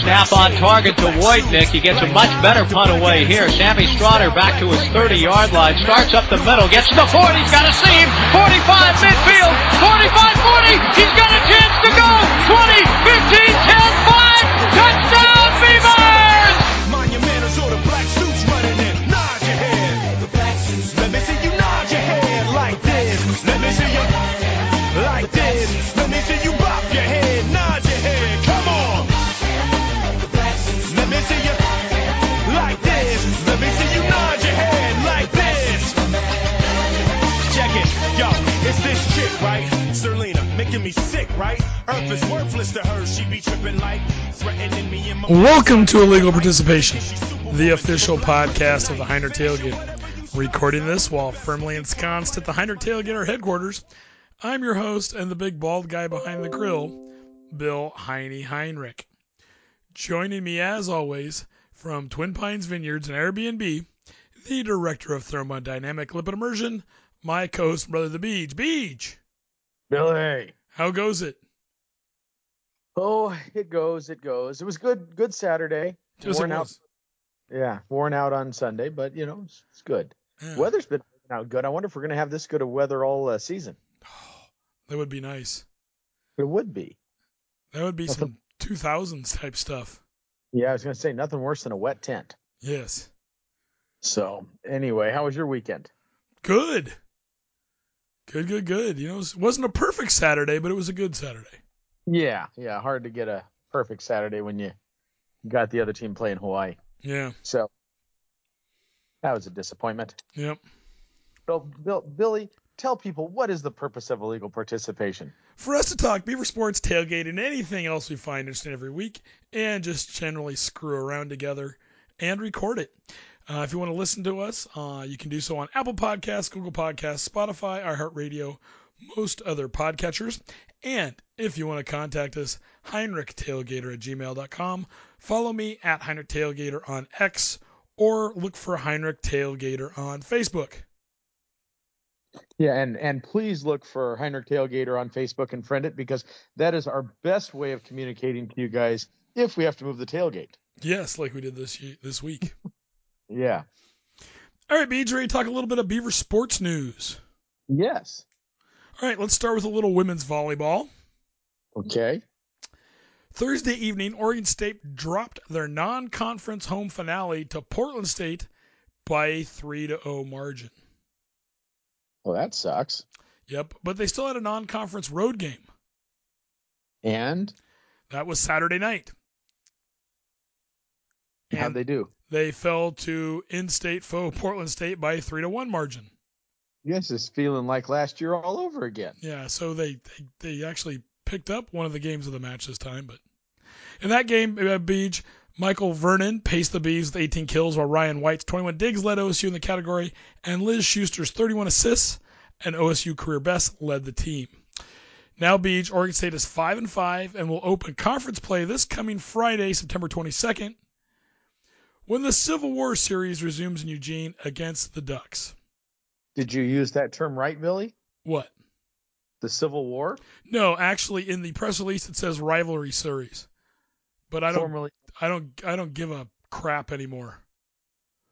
Snap on target to Wojtnik. He gets a much better punt away here. Sammy Strotter back to his 30-yard line. Starts up the middle. Gets to the 40. He's got a seam. 45 midfield. 45-40. He's got a chance to go. 20, 15, 10, 5. Touchdown Beavers! Monumentals or the black suits running in. Nod your head. The black suits. Let me see you nod your head like this. Let me see you like this. Let me see you making me sick, right? Earth is worthless to her. She be tripping like threatening me in my. Welcome to Illegal Participation, the official podcast of the Heinrich Tailgate. Recording this while firmly ensconced at the Heinrich Tailgater headquarters, I'm your host and the big bald guy behind the grill, Bill Heine Heinrich. Joining me as always from Twin Pines Vineyards and Airbnb, the director of thermodynamic lipid immersion, my co-host brother the Beach. Beach, Billy. How goes it? Oh, it goes, it goes. It was good, good Saturday. Just worn out. Yeah, worn out on Sunday, but you know, it's, it's good. Yeah, Weather's been out good. I wonder if we're gonna have this good of weather all uh, season. that would be nice. It would be. That would be Nothing- some 2000s type stuff. Yeah, I was gonna say nothing worse than a wet tent. Yes. So anyway, how was your weekend? Good. Good, good, good. You know, it wasn't a perfect Saturday, but it was a good Saturday. Yeah, yeah. Hard to get a perfect Saturday when you got the other team playing Hawaii. Yeah. So that was a disappointment. Yep. Bill, Bill, Billy, tell people what is the purpose of illegal participation? For us to talk Beaver Sports, tailgate, and anything else we find interesting every week, and just generally screw around together and record it. Uh, if you want to listen to us, uh, you can do so on Apple Podcasts, Google Podcasts, Spotify, iHeartRadio, most other podcatchers. And if you want to contact us, HeinrichTailgater at gmail.com. Follow me at Heinrich Tailgater on X or look for Heinrich Tailgater on Facebook. Yeah, and and please look for Heinrich Tailgater on Facebook and friend it because that is our best way of communicating to you guys if we have to move the tailgate. Yes, like we did this this week. Yeah. All right, BJ, ready to talk a little bit of Beaver sports news. Yes. All right, let's start with a little women's volleyball. Okay. Thursday evening, Oregon State dropped their non-conference home finale to Portland State by a 3 to 0 margin. Well, that sucks. Yep, but they still had a non-conference road game. And That was Saturday night. how'd And they do? They fell to in-state foe Portland State by a 3 to 1 margin. Yes, it's feeling like last year all over again. Yeah, so they, they they actually picked up one of the games of the match this time. But in that game, uh, Beach, Michael Vernon paced the Bees with 18 kills, while Ryan White's 21 digs led OSU in the category, and Liz Schuster's 31 assists and OSU career best led the team. Now, Beach, Oregon State is five and five and will open conference play this coming Friday, September 22nd, when the Civil War series resumes in Eugene against the Ducks. Did you use that term right, Billy? What? The Civil War? No, actually, in the press release it says rivalry series, but I don't, Formerly I don't, I don't give a crap anymore.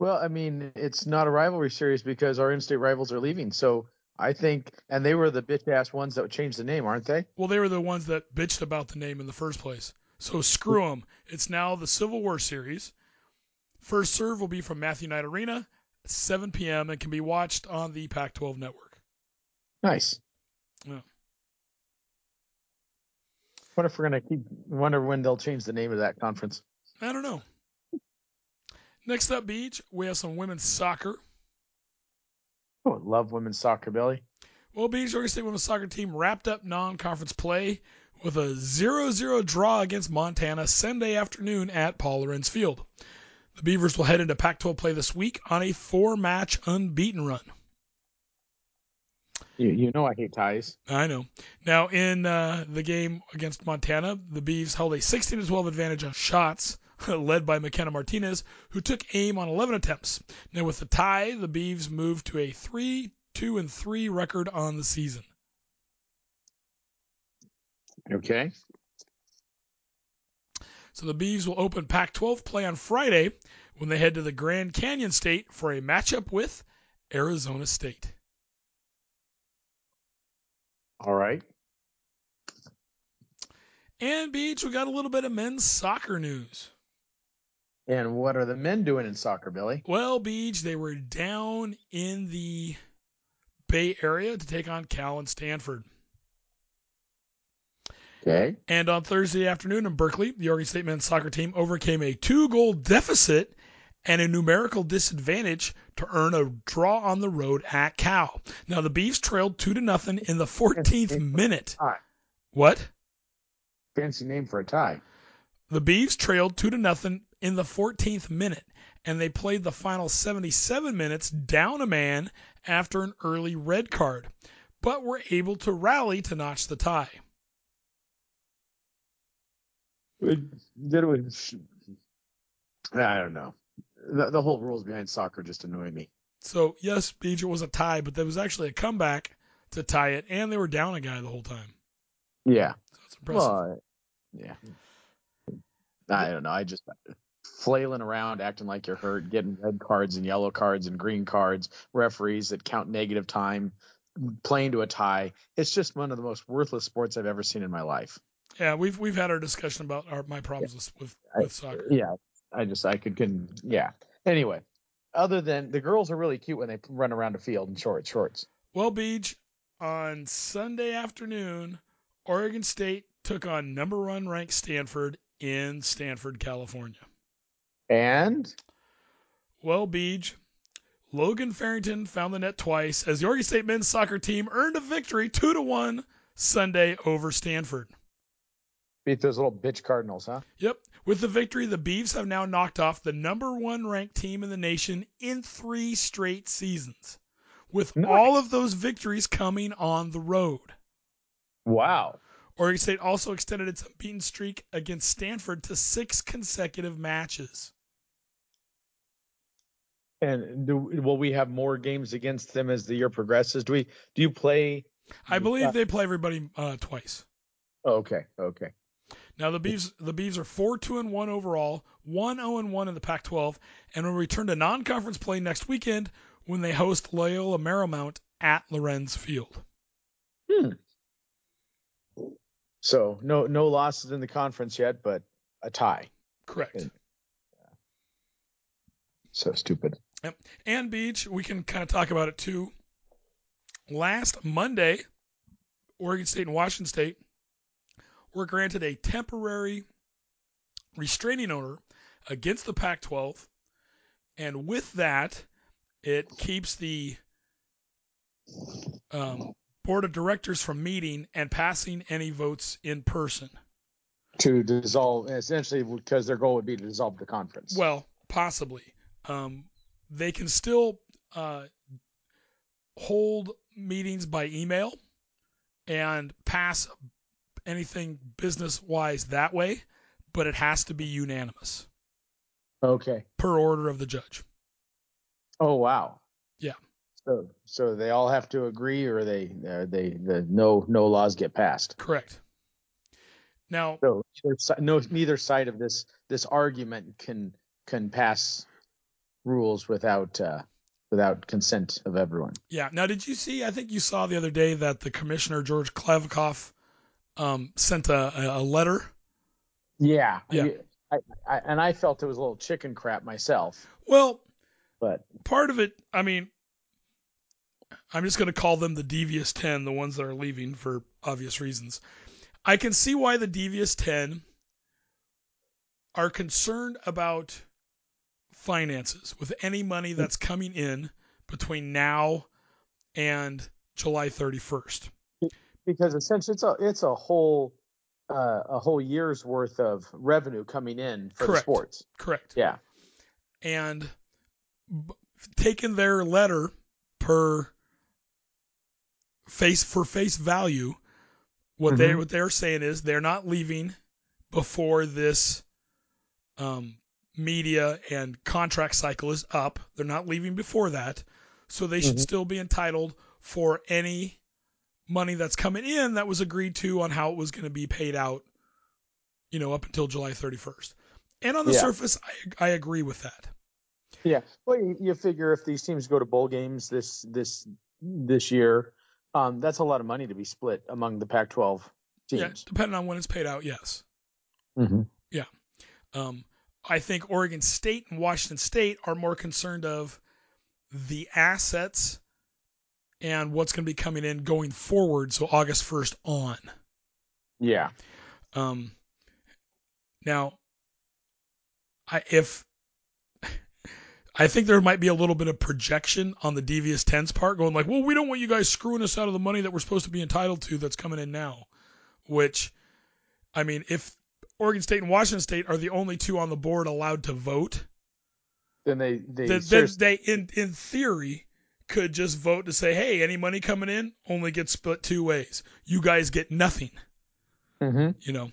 Well, I mean, it's not a rivalry series because our in-state rivals are leaving. So I think, and they were the bitch-ass ones that changed the name, aren't they? Well, they were the ones that bitched about the name in the first place. So screw them. It's now the Civil War series, First serve will be from Matthew Knight Arena at 7 p.m. and can be watched on the Pac-12 network. Nice. Yeah. Wonder if we're gonna keep. Wonder when they'll change the name of that conference. I don't know. Next up, Beach, we have some women's soccer. Oh, love women's soccer, Billy. Well, Beach Oregon State women's soccer team wrapped up non-conference play with a 0-0 draw against Montana Sunday afternoon at Paul Lorenz Field. The Beavers will head into Pac-12 play this week on a four-match unbeaten run. You, you know I hate ties. I know. Now, in uh, the game against Montana, the Beavs held a 16 12 advantage on shots, led by McKenna Martinez, who took aim on 11 attempts. Now, with the tie, the Beavs moved to a 3 2 and 3 record on the season. Okay. So the Beavs will open Pac 12 play on Friday when they head to the Grand Canyon State for a matchup with Arizona State. All right. And Beach, we got a little bit of men's soccer news. And what are the men doing in soccer, Billy? Well, Beach, they were down in the Bay Area to take on Cal and Stanford. Okay. And on Thursday afternoon in Berkeley, the Oregon State men's soccer team overcame a two goal deficit and a numerical disadvantage to earn a draw on the road at Cal. Now the Beavs trailed two to nothing in the 14th minute. What? Fancy name for a tie. The Beavs trailed two to nothing in the 14th minute, and they played the final 77 minutes down a man after an early red card, but were able to rally to notch the tie. That was. I don't know. The, the whole rules behind soccer just annoy me. So yes, Beach, it was a tie, but there was actually a comeback to tie it, and they were down a guy the whole time. Yeah. So it's impressive. Well, yeah. I don't know. I just flailing around, acting like you're hurt, getting red cards and yellow cards and green cards, referees that count negative time, playing to a tie. It's just one of the most worthless sports I've ever seen in my life. Yeah, we've we've had our discussion about our, my problems with with, I- with soccer. Yeah, I just I could can yeah. Anyway, other than the girls are really cute when they run around a field in short shorts. Well, Beach, on Sunday afternoon, Oregon State took on number one ranked Stanford in Stanford, California. And Well, Beach, Logan Farrington found the net twice as the Oregon State men's soccer team earned a victory two to one Sunday over Stanford. Beat those little bitch Cardinals, huh? Yep. With the victory, the Beavs have now knocked off the number one ranked team in the nation in three straight seasons, with Nice. all of those victories coming on the road. Wow. Oregon State also extended its unbeaten streak against Stanford to six consecutive matches. And do will we have more games against them as the year progresses? Do we do you play I believe they play everybody uh, twice. okay, okay. Now the Beavs the Beavs are four two and one overall, one zero and one in the Pac-12, and will return to non-conference play next weekend when they host Loyola Marymount at Lorenz Field. Hmm. So no no losses in the conference yet, but a tie. Correct. Good. So stupid. And Beach, we can kind of talk about it too. Last Monday, Oregon State and Washington State were granted a temporary restraining order against the Pac 12. And with that, it keeps the um, board of directors from meeting and passing any votes in person. To dissolve essentially because their goal would be to dissolve the conference. Well, possibly. Um, they can still uh, hold meetings by email and pass anything business wise that way, but it has to be unanimous okay. per order of the judge. Oh wow. Yeah. So so they all have to agree, or they uh, they the no no laws get passed. Correct. Now, So no neither side of this this argument can can pass rules without uh, without consent of everyone. yeah. Now, did you see? I think you saw the other day that the commissioner George Kliavkoff um, sent a, a- letter. Yeah. Yeah. I, I, and I felt it was a little chicken crap myself. Well, but part of it, I mean, I'm just going to call them the devious 10, the ones that are leaving for obvious reasons. I can see why the devious 10 are concerned about finances with any money that's coming in between now and July 31st. Because essentially it's a it's a whole uh, a whole year's worth of revenue coming in for Correct. the sports. Correct. Yeah. And b- taking their letter per face for face value, what they Mhm. what they're saying is they're not leaving before this um, media and contract cycle is up. They're not leaving before that, so they should Mhm. still be entitled for any money that's coming in that was agreed to on how it was going to be paid out. You know, up until July 31st. And on the Yeah. surface, I, I agree with that. Yeah. Well, you, you figure if these teams go to bowl games this this this year, um, that's a lot of money to be split among the Pac-12 teams. Yeah, teams. depending on when it's paid out, yes. Mm-hmm. Yeah. Um, I think Oregon State and Washington State are more concerned of the assets and what's going to be coming in going forward. So August 1st on. Yeah. Um, now, I if I think there might be a little bit of projection on the devious tens part, going like, "Well, we don't want you guys screwing us out of the money that we're supposed to be entitled to that's coming in now." Which, I mean, if Oregon State and Washington State are the only two on the board allowed to vote, Then they they then, then they, in in theory, could just vote to say, "Hey, any money coming in only gets split two ways. You guys get nothing." Mhm. You know,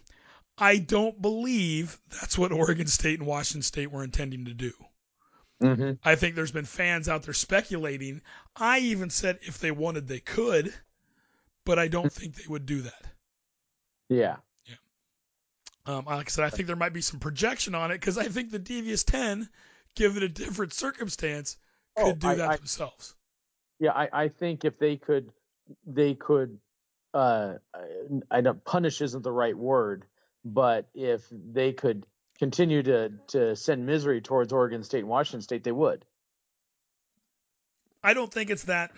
I don't believe that's what Oregon State and Washington State were intending to do. Mhm. I think there's been fans out there speculating. I even said if they wanted, they could, but I don't think they would do that. Yeah. Um, like I said, I think there might be some projection on it because I think the Devious 10, given a different circumstance, could Oh, do I- that I- themselves. Yeah, I, I think if they could, they could. Uh, I know punish isn't the right word, but if they could continue to to send misery towards Oregon State and Washington State, they would. I don't think it's that.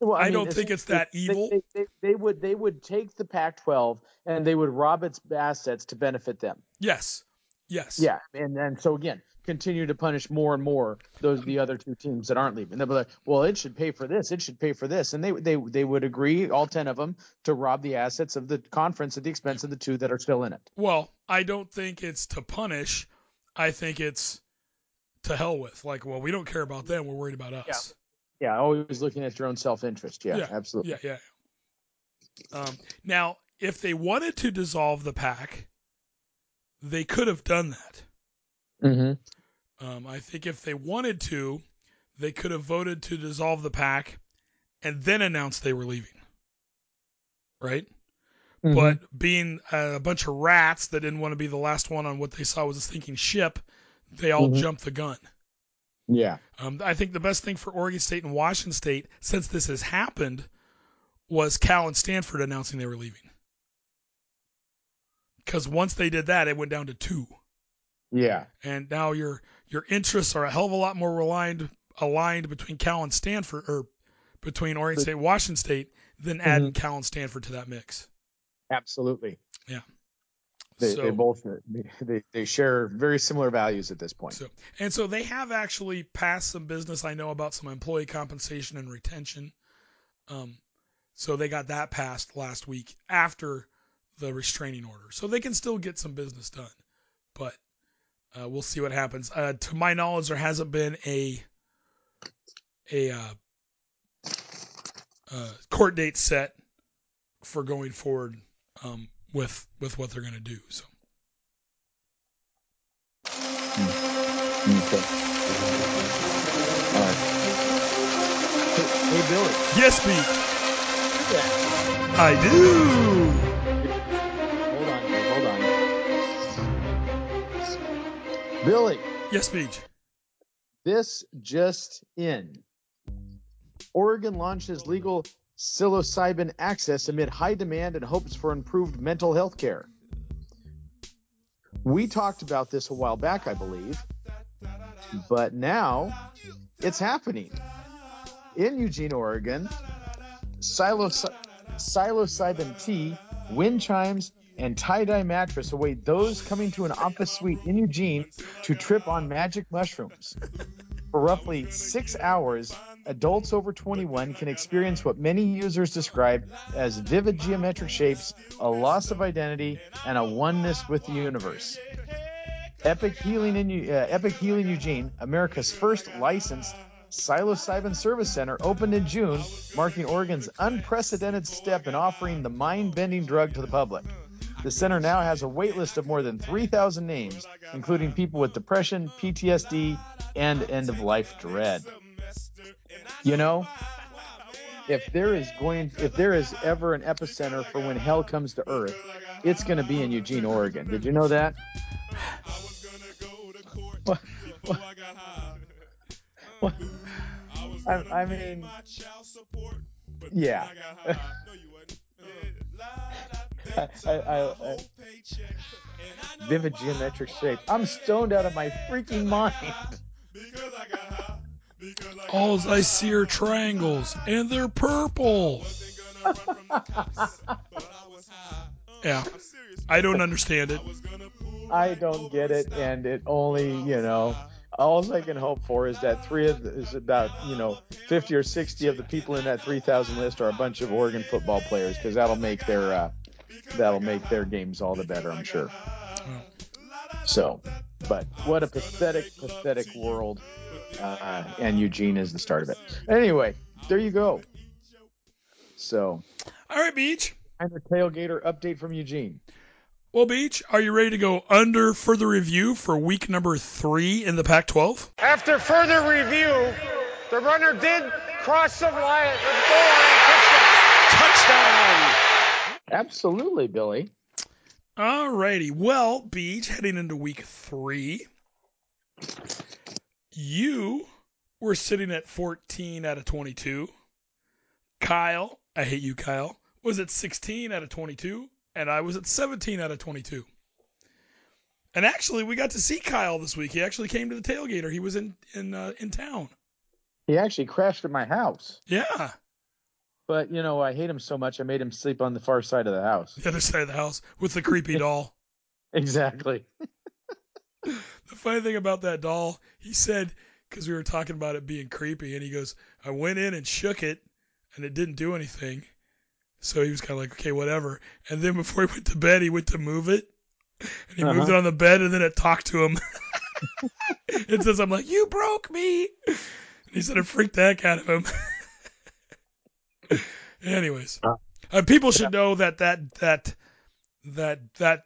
Well, I mean, don't think it's that they- evil. They, they, they would they would take the Pac-12 and they would rob its assets to benefit them. Yes. Yes. Yeah, and and so again, continue to punish more and more those the other two teams that aren't leaving. They'll be like, well, it should pay for this, it should pay for this, and they they they would agree, all ten of them, to rob the assets of the conference at the expense of the two that are still in it. Well, I don't think it's to punish. I think it's to hell with. Like, well, we don't care about them. We're worried about us. Yeah, yeah always looking at your own self-interest. Yeah, Yeah, absolutely. Yeah, yeah. Um, now, if they wanted to dissolve the pack, they could have done that. Mm-hmm. Um, I think if they wanted to, they could have voted to dissolve the pack and then announced they were leaving. Right? Mm-hmm. But being a bunch of rats that didn't want to be the last one on what they saw was a sinking ship, they all Mhm. jumped the gun. yeah, Um, I think the best thing for Oregon State and Washington State, since this has happened, was Cal and Stanford announcing they were leaving. Because once they did that, it went down to two, yeah, and now your your interests are a hell of a lot more aligned aligned between Cal and Stanford, or between Oregon State and Washington State, than adding Cal and Stanford to that mix. absolutely. Yeah. They, so, they both they, they share very similar values at this point. So, and so they have actually passed some business. I know about some employee compensation and retention. Um, so they got that passed last week after the restraining order. So they can still get some business done, but uh, we'll see what happens. Uh, to my knowledge, there hasn't been a a uh, uh, court date set for going forward um, with with what they're going to do. So. Okay. All right. Hey, hey Billy. Yes, Pete. Yeah. I do. Billy, Yes, Beach. this just in. Oregon launches legal psilocybin access amid high demand and hopes for improved mental health care. We talked about this a while back, I believe, but now it's happening in Eugene, Oregon. Psilocy- psilocybin tea, wind chimes, and tie-dye mattress await those coming to an office suite in Eugene to trip on magic mushrooms. For roughly six hours, adults over 21 can experience what many users describe as vivid geometric shapes, a loss of identity, and a oneness with the universe. Epic Healing in uh, Epic Healing Eugene, America's first licensed psilocybin service center, opened in June, marking Oregon's unprecedented step in offering the mind-bending drug to the public. The center now has a wait list of more than 3,000 names, including people with depression, PTSD, and end-of-life dread. You know, if there is going, if there is ever an epicenter for when hell comes to earth, it's going to be in Eugene, Oregon. Did you know that? What- what- what- I, I mean, yeah. I, I, vivid geometric shape. I'm stoned out of my freaking mind. All I see are triangles, and they're purple. Yeah, I don't understand it. I don't get it, and it only, you know, all I can hope for is that three of the, is about, you know, 50 or 60 of the people in that 3,000 list are a bunch of Oregon football players, because that'll make their uh, that'll make their games all the better, I'm sure. So, but what a pathetic, pathetic world, uh, and Eugene is the start of it. Anyway, there you go. So, All right, Beach. and the tailgater update from Eugene. Well, Beach, are you ready to go under further review for week number three in the Pac-12? After further review, the runner did cross the line, the goal line. Absolutely, Billy. All righty. Well, Beach, heading into week three, you were sitting at 14 out of 22. Kyle, I hate you, Kyle, was at 16 out of 22, and I was at 17 out of 22. And actually, we got to see Kyle this week. He actually came to the tailgater. He was in in uh, in town. He actually crashed at my house. Yeah, But you know, I hate him so much I made him sleep on the far side of the house. the other side of the house with the creepy doll. Exactly. The funny thing about that doll, he said, because we were talking about it being creepy, and he goes, I went in and shook it, and it didn't do anything. So he was kind of like, okay, whatever. And then before he went to bed, he went to move it, and he moved Uh-huh. it on the bed, and then it talked to him. it says, I'm like, you broke me. And he said it freaked the heck out of him. Anyways, Uh, uh, people should know that that that that that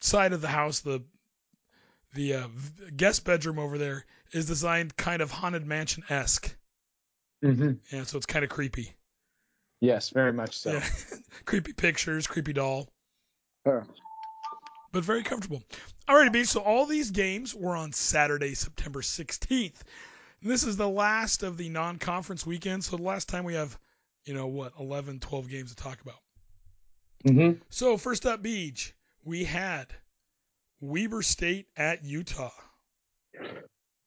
side of the house, the the uh, guest bedroom over there, is designed kind of haunted mansion esque. hmm Yeah, so it's kind of creepy. Yes, very much so. Yeah, creepy pictures, creepy doll, but very comfortable. Alrighty, B. So all these games were on Saturday, September 16th. This is the last of the non-conference weekend, so the last time we have, you know, what, 11, 12 games to talk about. mhm. So first up, Beach, we had Weber State at Utah.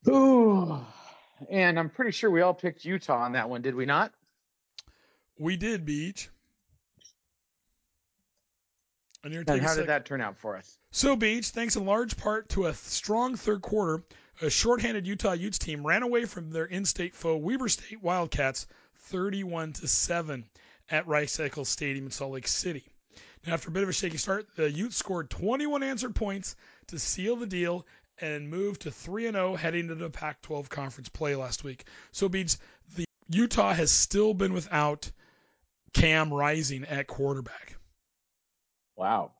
Ooh. And I'm pretty sure we all picked Utah on that one, did we not? We did, Beach. And you're And how did that turn out for us? So, Beach, thanks in large part to a strong third quarter, a shorthanded Utah Utes team ran away from their in-state foe Weber State Wildcats 31 to 7 at Rice Eccles Stadium in Salt Lake City. Now, after a bit of a shaky start, the Utes scored 21 answered points to seal the deal and move to 3 and 0 heading into the Pac-12 conference play last week. So, Beach, the Utah has still been without Cam Rising at quarterback. Wow.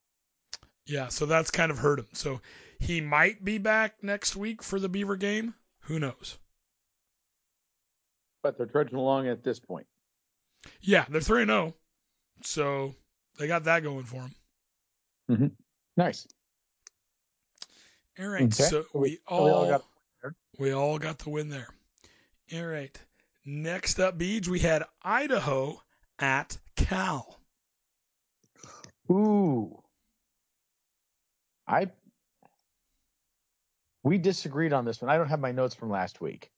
Yeah, so that's kind of hurt him. So he might be back next week for the Beaver game. Who knows? But they're trudging along at this point. Yeah, they're 3 0. So they got that going for them. Mm-hmm. Nice. All right. Okay. So we all, we all got- we all got the win there. All right. Next up, Beej, we had Idaho at Cal. Ooh. I We disagreed on this one. I don't have my notes from last week,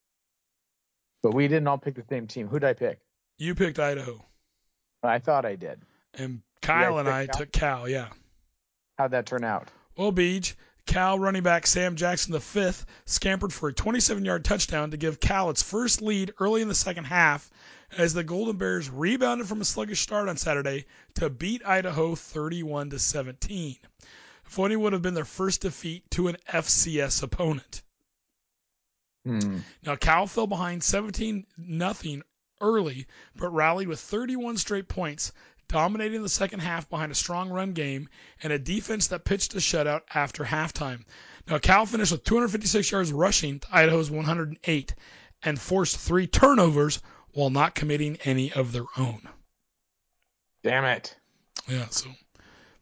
but we didn't all pick the same team. Who did I pick? You picked Idaho, I thought I did. and Kyle and I Cal? took Cal. Yeah. How'd that turn out? Well, Beach, Cal running back Sam Jackson the fifth, scampered for a 27-yard touchdown to give Cal its first lead early in the second half as the Golden Bears rebounded from a sluggish start on Saturday to beat Idaho 31 to 17. Voting would have been their first defeat to an FCS opponent. Hmm. Now Cal fell behind 17 nothing early, but rallied with 31 straight points, dominating the second half behind a strong run game and a defense that pitched a shutout after halftime. Now Cal finished with 256 yards rushing to Idaho's 108 and forced three turnovers while not committing any of their own. Damn it. Yeah, so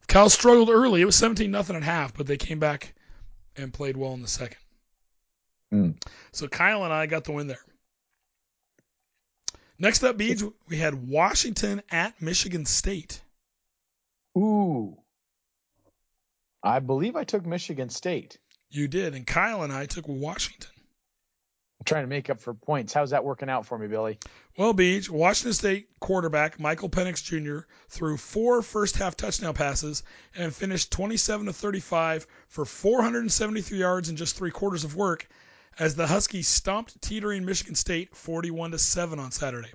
Cal struggled early. It was 17 nothing at half, but they came back and played well in the second. Hmm. So Kyle and I got the win there. Next up, Beach, we had Washington at Michigan State. Ooh. I believe I took Michigan State. You did, and Kyle and I took Washington. I'm trying to make up for points. How's that working out for me, Billy? Well, Beach, Washington State quarterback Michael Penix Jr. threw four first half touchdown passes and finished 27 to 35 for 473 yards in just three quarters of work as the Huskies stomped teetering Michigan State 41 to 7 on Saturday.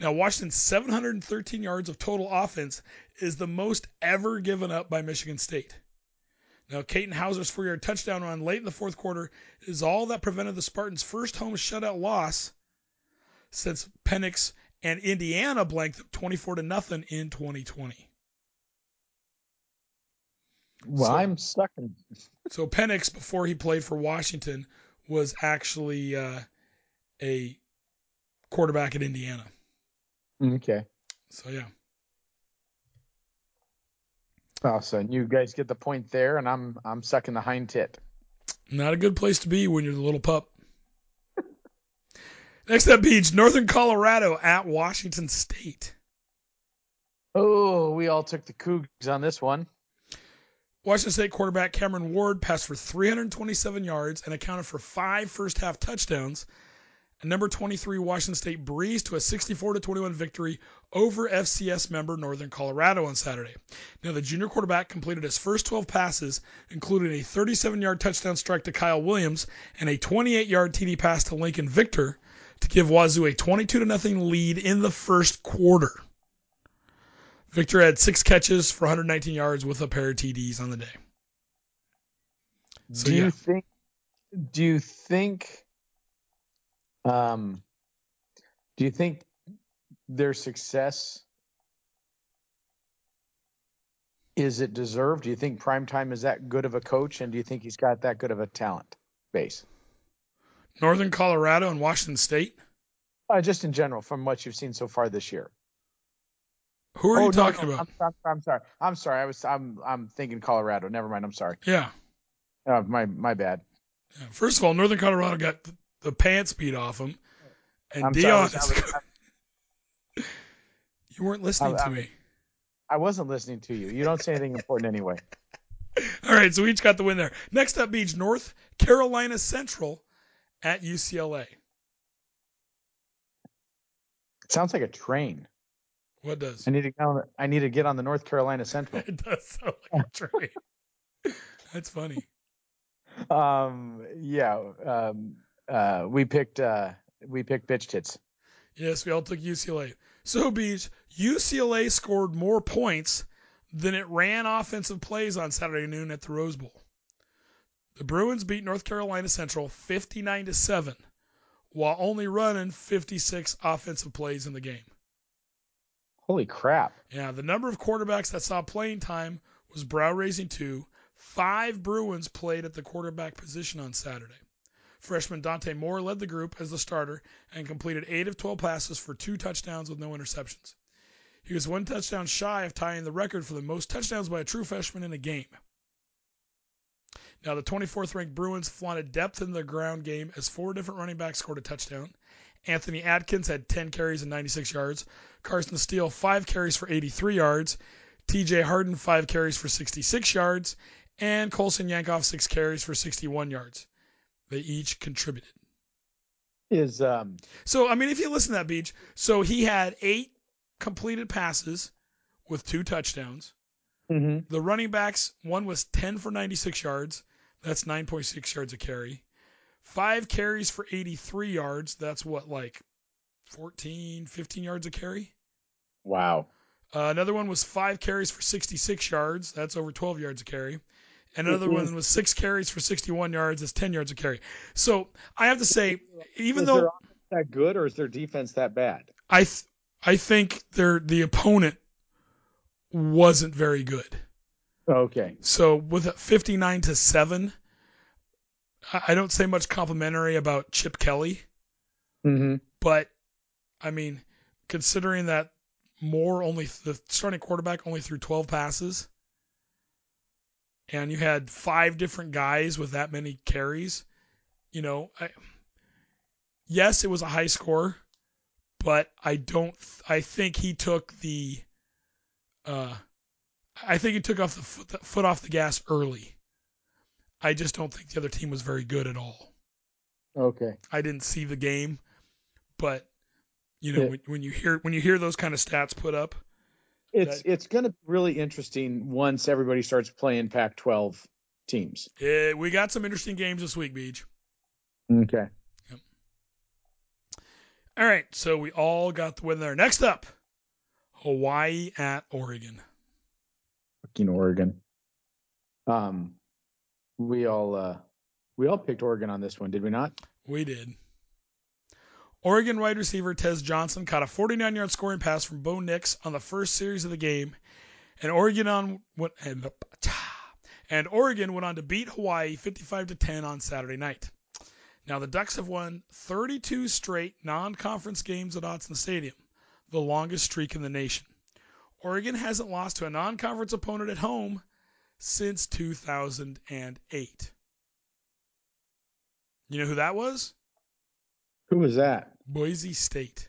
Now, Washington's 713 yards of total offense is the most ever given up by Michigan State. Now, Katin Houser's four yard touchdown run late in the fourth quarter is all that prevented the Spartans' first home shutout loss since Penix and Indiana blanked them 24 to nothing in 2020. Well, So- I'm stuck in. So Penix, before he played for Washington, was actually uh, a quarterback at Indiana. Okay. So yeah, Oh, so you guys get the point there, and I'm I'm sucking the hind tit. not a good place to be when you're the little pup. Next up, Beach, Northern Colorado at Washington State. Oh, we all took the Cougs on this one. Washington State quarterback Cameron Ward passed for 327 yards and accounted for five first half touchdowns. And number 23 Washington State breezed to a 64 to 21 victory over FCS member Northern Colorado on Saturday. Now the junior quarterback completed his first 12 passes, including a 37-yard touchdown strike to Kyle Williams and a 28-yard TD pass to Lincoln Victor to give Wazoo a 22 to nothing lead in the first quarter. Victor had six catches for 119 yards with a pair of TDs on the day. So, do yeah. you think? Do you think? Um, do you think their success is it deserved? Do you think Primetime is that good of a coach, and do you think he's got that good of a talent base? Northern Colorado and Washington State. Uh, just in general, from what you've seen so far this year. Who are Oh, you talking no, about? I'm, I'm, sorry. I'm sorry. I was. I'm. I'm thinking Colorado. Never mind. I'm sorry. Yeah. Uh, my my bad. Yeah. First of all, Northern Colorado got the, the pants beat off them, and I'm sorry. Deion. I, was- you weren't listening I- to I- me. I wasn't listening to you. You don't say anything important anyway. All right, so we each got the win there. Next up, Beach North Carolina Central at UCLA. Sounds like a train. What does? I need to get on. The, I need to get on the North Carolina Central. It does sound like a train. That's funny. um. Yeah. Um. Uh. We picked. Uh. We picked bitch tits. Yes, we all took UCLA. So, Beach, UCLA scored more points than it ran offensive plays on Saturday noon at the Rose Bowl. The Bruins beat North Carolina Central 59 to 7 while only running 56 offensive plays in the game. Holy crap! Yeah, the number of quarterbacks that saw playing time was brow raising too. Five Bruins played at the quarterback position on Saturday. Freshman Dante Moore led the group as the starter and completed 8 of 12 passes for two touchdowns with no interceptions. He was one touchdown shy of tying the record for the most touchdowns by a true freshman in a game. Now, the 24th ranked Bruins flaunted depth in the ground game as four different running backs scored a touchdown. Anthony Adkins had 10 carries and 96 yards. Carson Steele, 5 carries for 83 yards. TJ Harden, 5 carries for 66 yards. And Colson Yankoff, 6 carries for 61 yards. They each contributed. Is um So I mean, if you listen to that beach, so he had eight completed passes with two touchdowns. mhm. The running backs, one was 10 for 96 yards. That's 9.6 yards a carry. Five carries for 83 yards. That's what, like 14, 15 yards a carry? wow. Uh, another one was five carries for 66 yards. That's over 12 yards a carry. And another one was six carries for 61 yards. That's 10 yards a carry. So I have to say, even is though that good or is their defense that bad? I th- I think their the opponent wasn't very good. Okay. So with 59 to 7, I don't say much complimentary about Chip Kelly, Mm-hmm. but I mean, considering that Moore only the starting quarterback only threw 12 passes and you had five different guys with that many carries, you know, I, yes, it was a high score, but I don't I think he took the uh I think he took off the foot, the foot off the gas early. I just don't think the other team was very good at all. Okay. I didn't see the game, but you know Yeah. when, when you hear when you hear those kind of stats put up, It's That- it's going to be really interesting once everybody starts playing Pac-12 teams. eh, we got some interesting games this week, Beach. Okay. All right, so we all got the win there. Next up, Hawaii at Oregon. Fucking Oregon. Um, we all uh, we all picked Oregon on this one, did we not? We did. Oregon wide receiver Tez Johnson caught a 49-yard scoring pass from Bo Nix on the first series of the game, and Oregon on went and, and Oregon went on to beat Hawaii 55 to 10 on Saturday night. Now the Ducks have won 32 straight non-conference games at Autzen Stadium, the longest streak in the nation. Oregon hasn't lost to a non-conference opponent at home since 2008. You know who that was? Who was that? Boise State.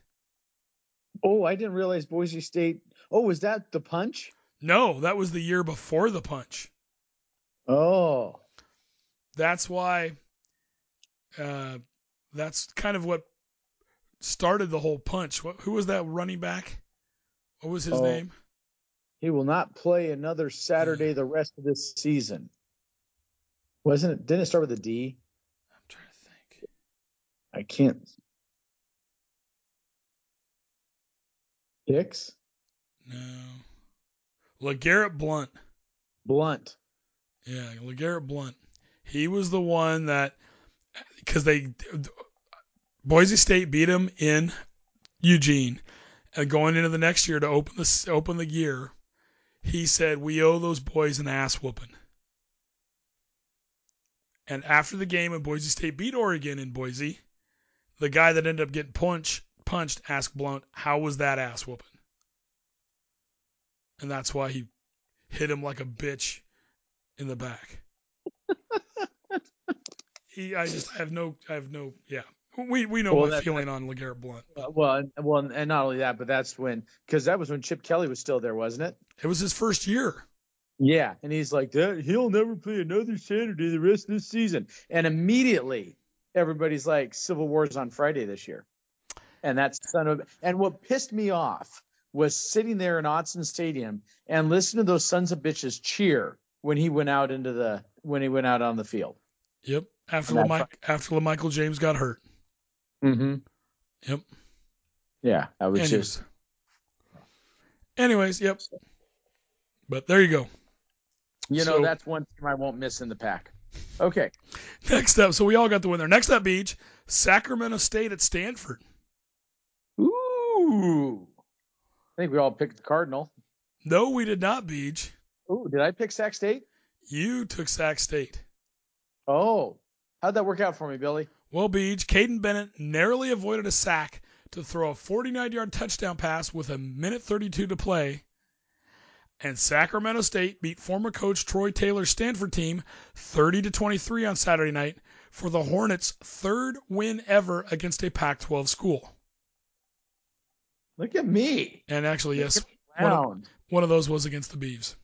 Oh, I didn't realize Boise State. Oh, was that the punch? No, that was the year before the punch. Oh, That's why. Uh, that's kind of what started the whole punch. What, who was that running back? What was his Oh. name? He will not play another Saturday mm. the rest of this season. Wasn't it? Didn't it start with a D? I'm trying to think. I can't. Hicks, No. LeGarrette Blount. Blount. Yeah, LeGarrette Blount. He was the one that because they Boise State beat him in Eugene, and going into the next year to open the open the year, he said we owe those boys an ass whooping. And after the game, when Boise State beat Oregon in Boise, the guy that ended up getting punched punched asked Blount, "How was that ass whooping?" And that's why he hit him like a bitch in the back. he, I just I have no, I have no, yeah. We we know Well, my that- feeling on Legarrette Blount. Uh, well, and, well, and not only that, but that's when because that was when Chip Kelly was still there, wasn't it? It was his first year. Yeah, and he's like, "That- he'll never play another Saturday the rest of this season. And immediately, everybody's like, Civil War's on Friday this year. And that's son of. And what pissed me off was sitting there in Autzen Stadium and listening to those sons of bitches cheer when he went out into the when he went out on the field. Yep. After LaMichael, after LaMichael James got hurt. Mm-hmm. Yep. Yeah, I was Anyways. just. Anyways, yep. But there you go. You know, So- that's one team I won't miss in the pack. Okay. Next up, so we all got the win there. Next up, Beach, Sacramento State at Stanford. Ooh. I think we all picked the Cardinal. No, we did not, Beach. Ooh, did I pick Sac State? You took Sac State. Oh, how'd that work out for me, Billy? Well, Beach, Kaiden Bennett narrowly avoided a sack to throw a 49 yard touchdown pass with a minute 32 to play. And Sacramento State beat former coach Troy Taylor's Stanford team 30 to 23 on Saturday night for the Hornets' third win ever against a Pac 12 school. Look at me. And actually, yes, one of, one of those was against the Beavs.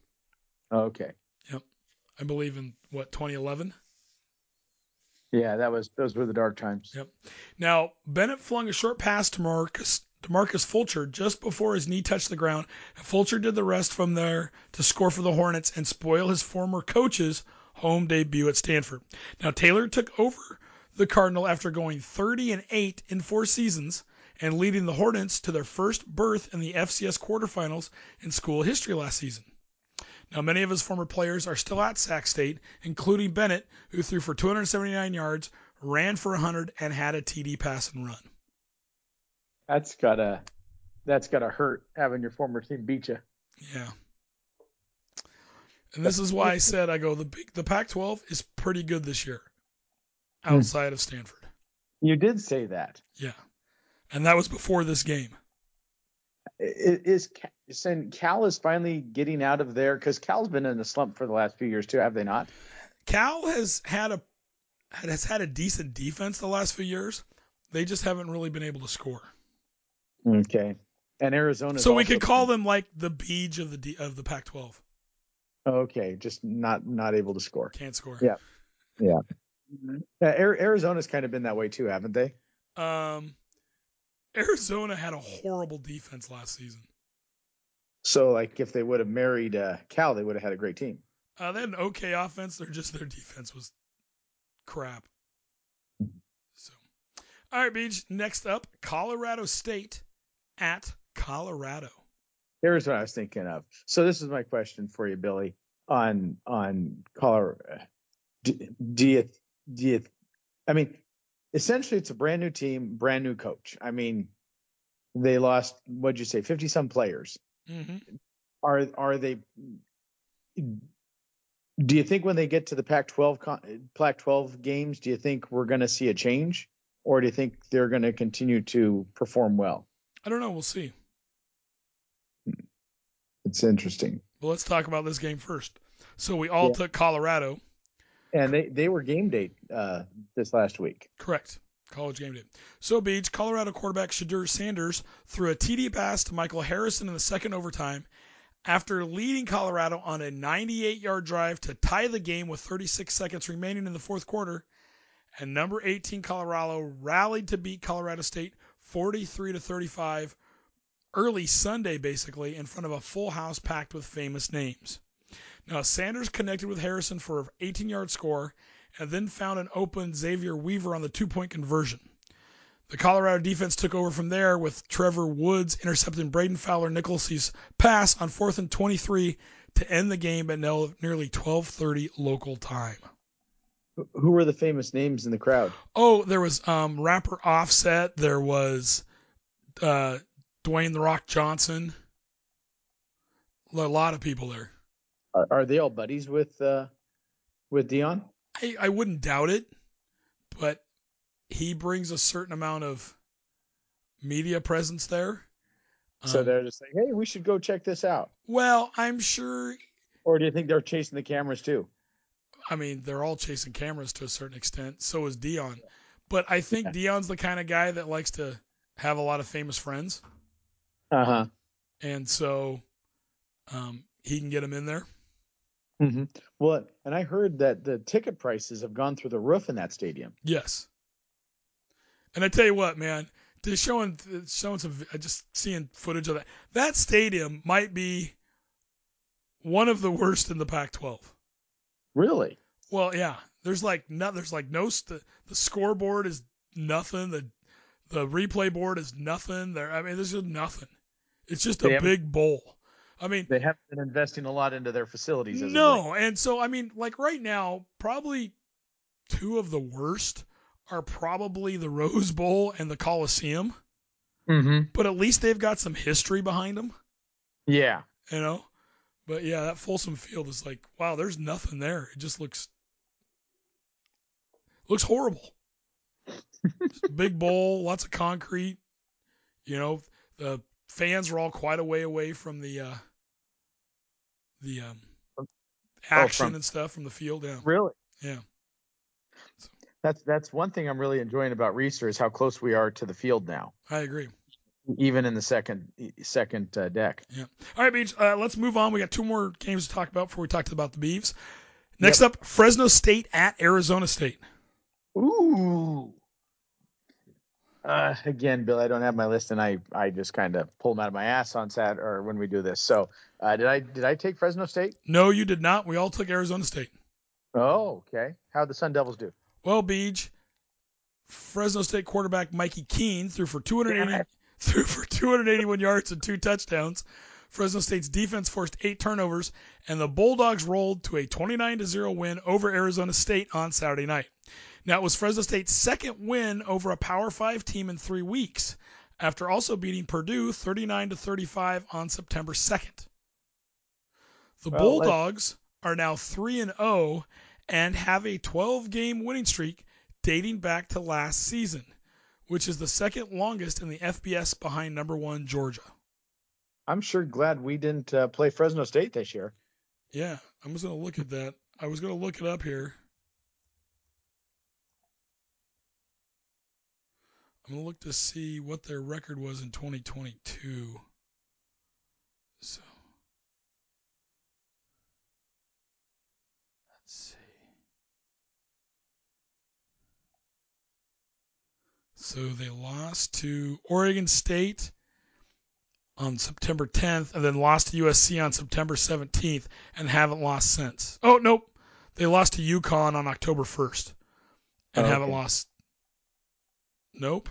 Okay. Yep. I believe in what 2011. Yeah, that was those were the dark times. Yep. Now Bennett flung a short pass to Marcus to Marcus Fulcher just before his knee touched the ground. And Fulcher did the rest from there to score for the Hornets and spoil his former coach's home debut at Stanford. Now Taylor took over the Cardinal after going 30 and 8 in four seasons and leading the Hornets to their first berth in the FCS quarterfinals in school history last season. Now, many of his former players are still at Sac State, including Bennett, who threw for 279 yards, ran for 100, and had a TD pass and run. That's gotta that's gotta hurt having your former team beat you. Yeah. And this is why I said I go the big the Pac-12 is pretty good this year, hmm. outside of Stanford. You did say that. Yeah, and that was before this game. Is Ca- Cal is finally getting out of there because Cal's been in a slump for the last few years too, have they not? Cal has had a has had a decent defense the last few years. They just haven't really been able to score. Okay. And Arizona. So we could call them like the beach of the D, of the Pac-12. Okay, just not not able to score. Can't score. Yeah. Yeah. Uh, Arizona's kind of been that way too, haven't they? Um, Arizona had a horrible defense last season. So like if they would have married uh, Cal, they would have had a great team. Uh, they had an okay offense. They're just their defense was crap. So, all right, Beach. Next up, Colorado State at Colorado. Here's what I was thinking of. So this is my question for you, Billy, on on Colorado. Do, do you do you? I mean, essentially, it's a brand new team, brand new coach. I mean, they lost. What'd you say? Fifty some players. Mm-hmm. Are are they? Do you think when they get to the Pac-12 con- Pac-12 games, do you think we're going to see a change, or do you think they're going to continue to perform well? I don't know. We'll see. It's interesting. But let's talk about this game first. So we all Yeah. took Colorado. And they, they were game day uh, this last week. Correct. College game day. So Beach, Colorado quarterback Shedeur Sanders threw a TD pass to Michael Harrison in the second overtime after leading Colorado on a 98-yard drive to tie the game with 36 seconds remaining in the fourth quarter. And number 18 Colorado rallied to beat Colorado State 43 to 35 early Sunday basically in front of a full house packed with famous names. Now Sanders connected with Harrison for an 18-yard score and then found an open Xavier Weaver on the two-point conversion. The Colorado defense took over from there with Trevor Woods intercepting Braden Fowler Nichols's pass on fourth and 23 to end the game at nearly 12:30 local time. Who were the famous names in the crowd? Oh, there was um, rapper Offset. There was uh, Dwayne the Rock Johnson. A lot of people there. Are, are they all buddies with uh, with Deion? I, I wouldn't doubt it, but he brings a certain amount of media presence there. So Um, they're just like, hey, we should go check this out. well, I'm sure. Or do you think they're chasing the cameras too? I mean, they're all chasing cameras to a certain extent. So is Deion, but I think Deion's the kind of guy that likes to have a lot of famous friends, Uh huh. and so um, he can get them in there. Hmm Well, and I heard that the ticket prices have gone through the roof in that stadium. Yes. And I tell you what, man, they're showing showing some just seeing footage of that. That stadium might be one of the worst in the Pac-12. Really? Well, yeah. There's like no, there's like no st- the scoreboard is nothing. The the replay board is nothing. There, I mean, there's just nothing. It's just They a big bowl. I mean, They haven't been investing a lot into their facilities. As of late. no, and so I mean, like right now, probably two of the worst are probably the Rose Bowl and the Coliseum. Mm-hmm. but at least they've got some history behind them, Yeah. you know. But yeah, that Folsom Field is like, wow, there's nothing there. It just looks looks horrible. Big bowl, lots of concrete. You know, the fans are all quite a way away from the uh, the um, action from- and stuff from the field. Yeah, Really? yeah, That's that's one thing I'm really enjoying about Reser is how close we are to the field now, I agree. even in the second second uh, deck. Yeah. All right, Beach. Uh, let's move on. We got two more games to talk about before we talk about the Beavs. Next up, Fresno State at Arizona State. Ooh. Uh, again, Bill, I don't have my list, and I, I just kind of pull them out of my ass on Sat or when we do this. So, uh, did I did I take Fresno State? No, you did not. We all took Arizona State. Oh, okay. How'd the Sun Devils do? Well, Beej, Fresno State quarterback Mikey Keene threw for 280 threw for 281 yards and two touchdowns. Fresno State's defense forced eight turnovers, and the Bulldogs rolled to a 29 0 win over Arizona State on Saturday night. Now, it was Fresno State's second win over a Power 5 team in three weeks, after also beating Purdue 39 to 35 on September 2nd. The Well, Bulldogs are now 3 and 0 and have a 12 game winning streak dating back to last season, which is the second longest in the FBS behind number one Georgia. I'm sure glad we didn't uh, play Fresno State this year. Yeah, I'm just going to look at that. I was going to look it up here. I'm going to look to see what their record was in 2022. So, let's see. So they lost to Oregon State on September 10th and then lost to USC on September 17th and haven't lost since. Oh, nope. They lost to UConn on October 1st and Oh, haven't okay. lost. Nope.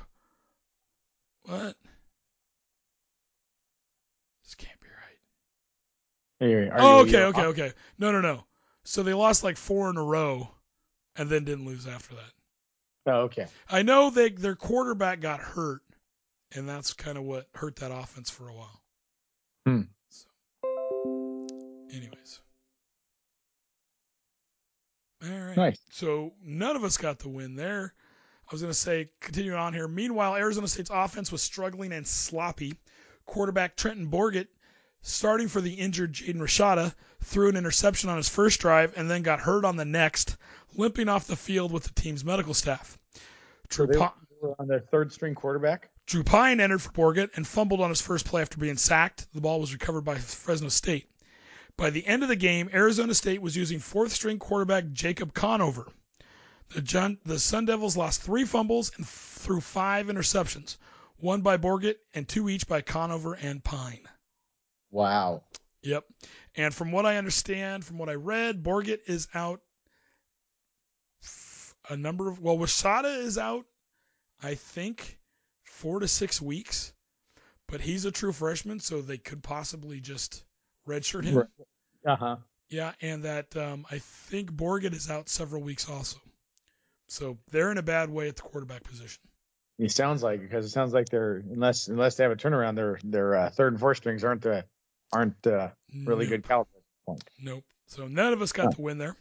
What? This can't be right. Are Oh, okay, okay, okay. No, no, no. So they lost like four in a row and then didn't lose after that. Oh, okay. I know they their quarterback got hurt, and that's kind of what hurt that offense for a while. Hmm. So, anyways. All right. Nice. So none of us got the win there. I was going to say, continuing on here. Meanwhile, Arizona State's offense was struggling and sloppy. Quarterback Trenton Bourguet, starting for the injured Jaden Rashada, threw an interception on his first drive and then got hurt on the next, limping off the field with the team's medical staff. So Drew, were on their third string quarterback. Drew Pyne entered for Borgett and fumbled on his first play after being sacked. The ball was recovered by Fresno State. By the end of the game, Arizona State was using fourth string quarterback Jacob Conover. The, John, the Sun Devils lost three fumbles and threw five interceptions, one by Bourguet and two each by Conover and Pyne. Wow. Yep. And from what I understand, from what I read, Bourguet is out a number of well, Wasada is out, I think, four to six weeks. But he's a true freshman, so they could possibly just redshirt him. Uh huh. Yeah, and that um, I think Bourguet is out several weeks also. So they're in a bad way at the quarterback position. It sounds like because it sounds like they're unless unless they have a turnaround, their their uh, third and fourth strings aren't uh, aren't uh, really Nope. good caliber. at this point. Nope. So none of us got the win there.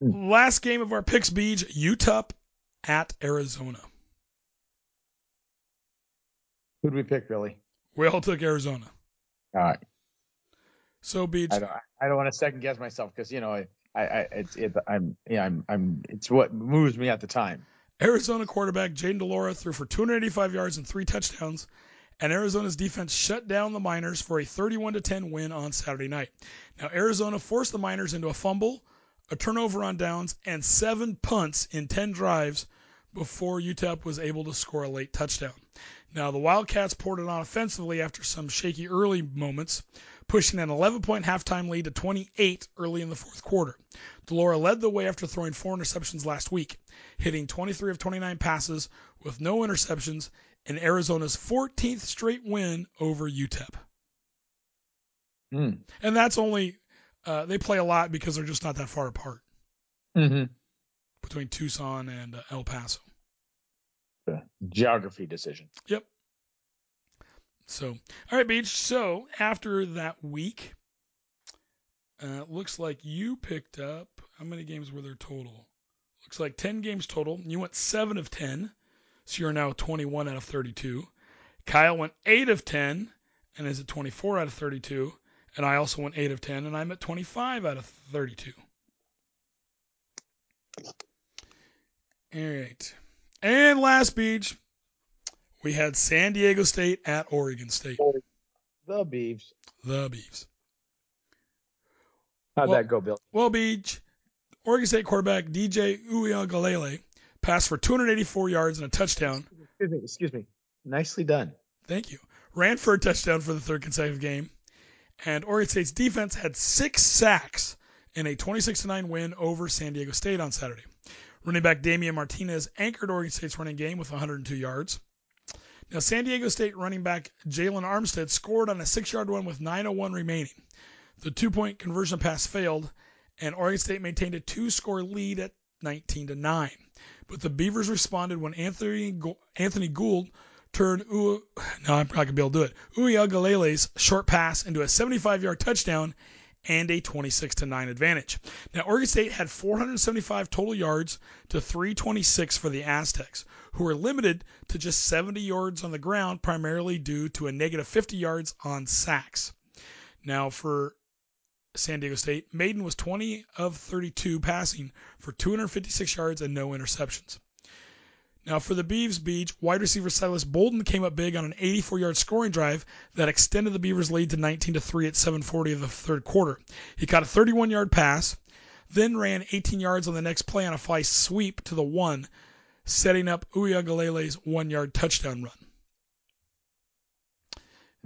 Hmm. Last game of our picks, Beach, UTEP at Arizona. Who'd we pick, Billy? We all took Arizona. All right. So Beach, I don't I don't want to second guess myself because you know I I, I it's it, I'm yeah I'm I'm it's what moves me at the time. Arizona quarterback Jayden de Laura threw for 285 yards and three touchdowns, and Arizona's defense shut down the Miners for a 31 to 10 win on Saturday night. Now Arizona forced the Miners into a fumble, a turnover on downs, and seven punts in 10 drives before UTEP was able to score a late touchdown. Now the Wildcats poured it on offensively after some shaky early moments, pushing an 11 point halftime lead to 28 early in the fourth quarter. De Laura led the way after throwing four interceptions last week, hitting 23 of 29 passes with no interceptions in Arizona's 14th straight win over UTEP. Hmm. And that's only, uh, they play a lot because they're just not that far apart Mm-hmm. between Tucson and uh, El Paso. Geography decision. Yep. So, all right, Beach. So after that week, uh, looks like you picked up how many games were there total? Looks like 10 games total. You went 7 of 10, so you're now 21 out of 32. Kyle went 8 of 10 and is at 24 out of 32. And I also went 8 of 10 and I'm at 25 out of 32. All right. And last beach, we had San Diego State at Oregon State. The Beavs. The Beavs. How'd Well- that go, Bill? Well, Beach, Oregon State quarterback DJ Uiagalelei passed for 284 yards and a touchdown. Excuse me. Excuse me. Nicely done. Thank you. Ran for a touchdown for the third consecutive game. And Oregon State's defense had six sacks in a 26 9 win over San Diego State on Saturday. Running back Damien Martinez anchored Oregon State's running game with 102 yards. Now, San Diego State running back Jaylon Armstead scored on a six yard run with 9.01 remaining. The two point conversion pass failed, and Oregon State maintained a two score lead at 19 to 9. But the Beavers responded when Anthony Anthony Gould turned U- no, I'm not gonna be able to do it. Uiagalelei's short pass into a 75 yard touchdown and a 26 to 9 advantage. Now Oregon State had 475 total yards to 326 for the Aztecs, who were limited to just 70 yards on the ground primarily due to a negative 50 yards on sacks. Now for San Diego State, Mayden was 20 of 32 passing for 256 yards and no interceptions. Now for the Beavs Beach, wide receiver Silas Bolden came up big on an 84-yard scoring drive that extended the Beavers' lead to 19 to 3 at 7:40 of the third quarter. He caught a 31-yard pass, then ran 18 yards on the next play on a fly sweep to the one, setting up Uiagalelei's one-yard touchdown run.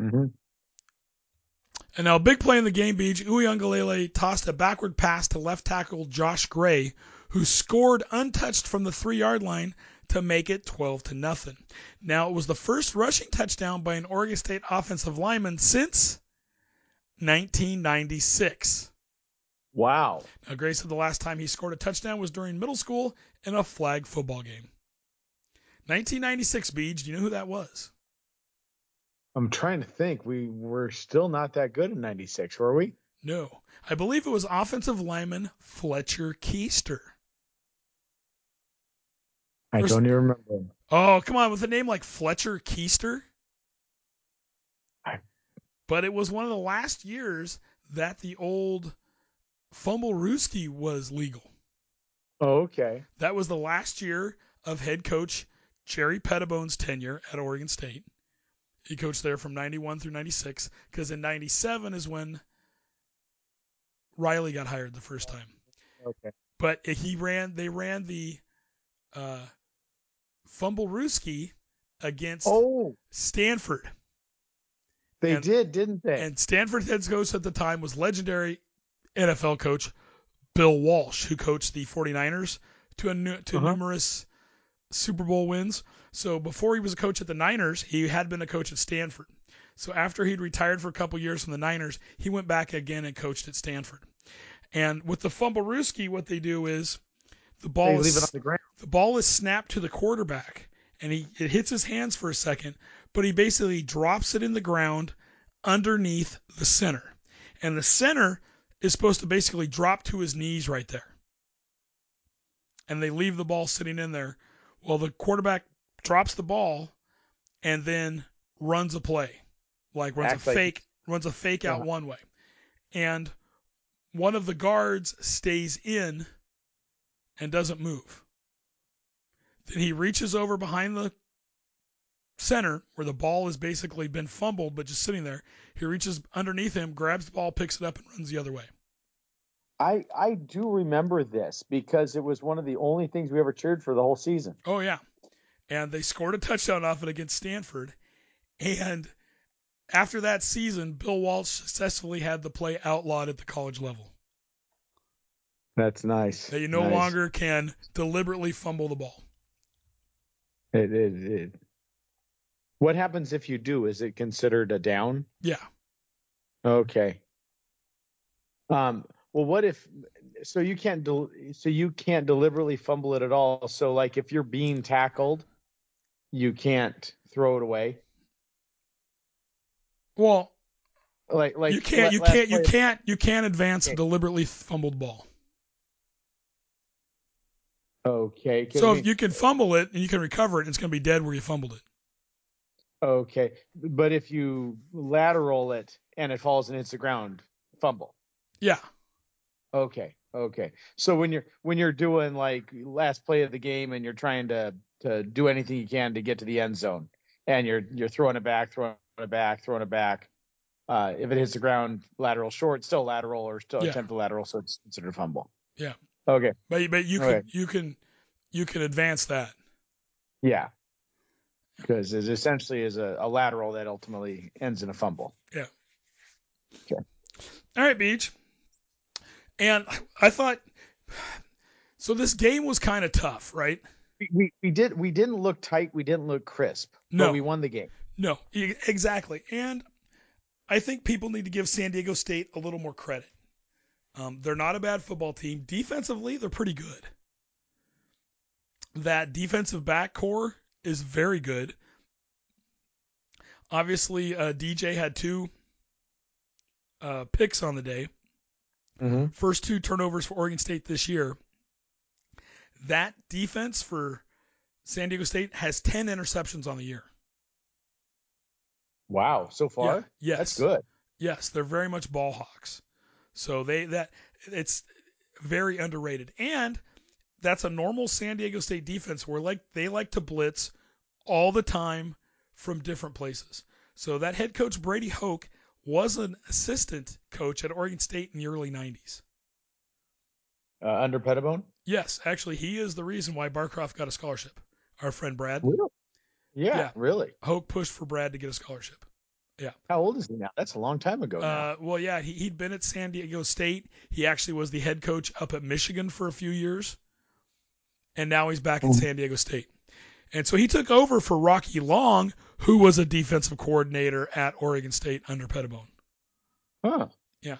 Mm-hmm. And now a big play in the game, Beach. Uiagalelei tossed a backward pass to left tackle Josh Gray, who scored untouched from the three-yard line to make it 12 to nothing. Now it was the first rushing touchdown by an Oregon State offensive lineman since 1996. Wow. Now Gray said the last time he scored a touchdown was during middle school in a flag football game. 1996, Beej. Do you know who that was? I'm trying to think. We were still not that good in 96, were we? No. I believe it was offensive lineman Fletcher Keister. I don't even remember. Oh, come on, with a name like Fletcher Keister. I- But it was one of the last years that the old Fumblerooski was legal. Oh, okay. That was the last year of head coach Jerry Pettibone's tenure at Oregon State. He coached there from 91 through 96 because in 97 is when Riley got hired the first time. Okay. But he ran they ran the uh, Fumblerooski against Oh, Stanford. they And- did, didn't they? And Stanford head coach at the time was legendary NFL coach Bill Walsh, who coached the 49ers to a to Uh-huh. numerous Super Bowl wins. So before he was a coach at the Niners, he had been a coach at Stanford. So after he'd retired for a couple years from the Niners, he went back again and coached at Stanford. And with the Fumblerooski, what they do is the ball they is leave it on the ground. the ball is snapped to the quarterback and he it hits his hands for a second, but he basically drops it in the ground underneath the center. And the center is supposed to basically drop to his knees right there. And they leave the ball sitting in there. Well, the quarterback drops the ball and then runs a play. Like runs Act a like- fake runs a fake out Uh-huh. one way. And one of the guards stays in and doesn't move. Then he reaches over behind the center where the ball has basically been fumbled but just sitting there. He reaches underneath him, grabs the ball, picks it up, and runs the other way. I I do remember this because it was one of the only things we ever cheered for the whole season. Oh yeah. And they scored a touchdown off it against Stanford. And after that season, Bill Walsh successfully had the play outlawed at the college level. That's nice. That you no Nice. longer can deliberately fumble the ball. It, it, it. What happens if you do? Is it considered a down? Yeah. Okay. Um. Well, what if? So you can't. Del- so you can't deliberately fumble it at all. So like if you're being tackled, you can't throw it away. Well, Like like you can't la- you can't you can't you can't advance a deliberately fumbled ball. Okay. So if you can fumble it and you can recover it, it's going to be dead where you fumbled it. Okay, but if you lateral it and it falls and hits the ground, fumble. Yeah. Okay, okay. So when you're when you're doing like last play of the game and you're trying to to do anything you can to get to the end zone, and you're you're throwing it back, throwing it back, throwing it back. Uh, if it hits the ground, lateral short, still lateral or still Yeah. attempt to lateral, so it's considered a fumble. Yeah. Okay. But but you can you can you can advance that. Yeah. Because it essentially is a, a lateral that ultimately ends in a fumble. Yeah. Okay. All right, Beach. And I thought so. This game was kind of tough, right? We, we we did we didn't look tight. We didn't look crisp. No. But we won the game. No, exactly. And I think people need to give San Diego State a little more credit. Um, they're not a bad football team. Defensively, they're pretty good. That defensive back core is very good. Obviously, uh, DJ had two uh, picks on the day. Mm-hmm. First two turnovers for Oregon State this year. That defense for San Diego State has 10 interceptions on the year. Wow. So far, Yeah, yes. that's good. Yes, they're very much ball hawks. So they that it's very underrated. And that's a normal San Diego State defense where like they like to blitz all the time from different places. So that head coach Brady Hoke was an assistant coach at Oregon State in the early 90s. Uh, under Pettibone. Yes, actually he is the reason why Barcroft got a scholarship. Our friend Brad. Yeah, Yeah. Really. Hoke pushed for Brad to get a scholarship. How old is he now? That's a long time ago. now. Uh, well, yeah, he, he'd been at San Diego State. He actually was the head coach up at Michigan for a few years. And now he's back at San Diego State. And so he took over for Rocky Long, who was a defensive coordinator at Oregon State under Pettibone. Huh. Yeah.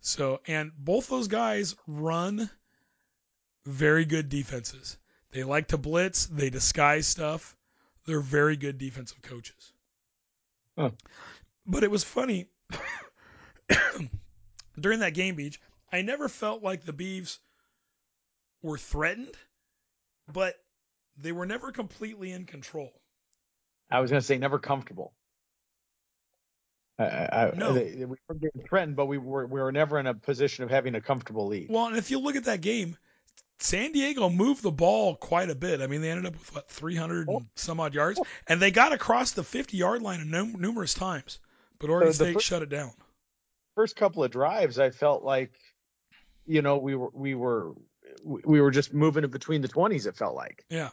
So, and both those guys run very good defenses. They like to blitz, they disguise stuff. They're very good defensive coaches. Huh. But it was funny during that game, Beach. I never felt like the Beavs were threatened, but they were never completely in control. I was going to say never comfortable. I, I, No. they- we were getting threatened, but we were we were never in a position of having a comfortable lead. Well, and if you look at that game, San Diego moved the ball quite a bit. I mean, they ended up with what 300 and oh. some odd yards, and they got across the 50 yard line num- numerous times. But Oregon the State fir- shut it down. First couple of drives, I felt like, you know, we were we were we were just moving it between the twenties. It felt like. Yeah,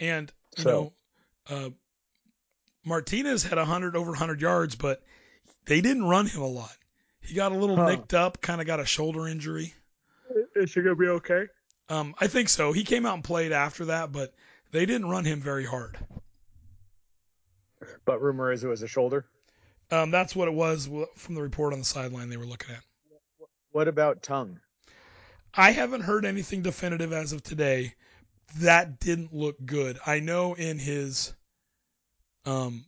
and you So- know, uh, Martinez had 100 over 100 yards, but they didn't run him a lot. He got a little Huh. nicked up, kind of got a shoulder injury. Is she gonna be okay? Um, I think so. He came out and played after that, but they didn't run him very hard. But rumor is it was a shoulder. Um, that's what it was from the report on the sideline they were looking at. What about tongue? I haven't heard anything definitive as of today. That didn't look good. I know in his um,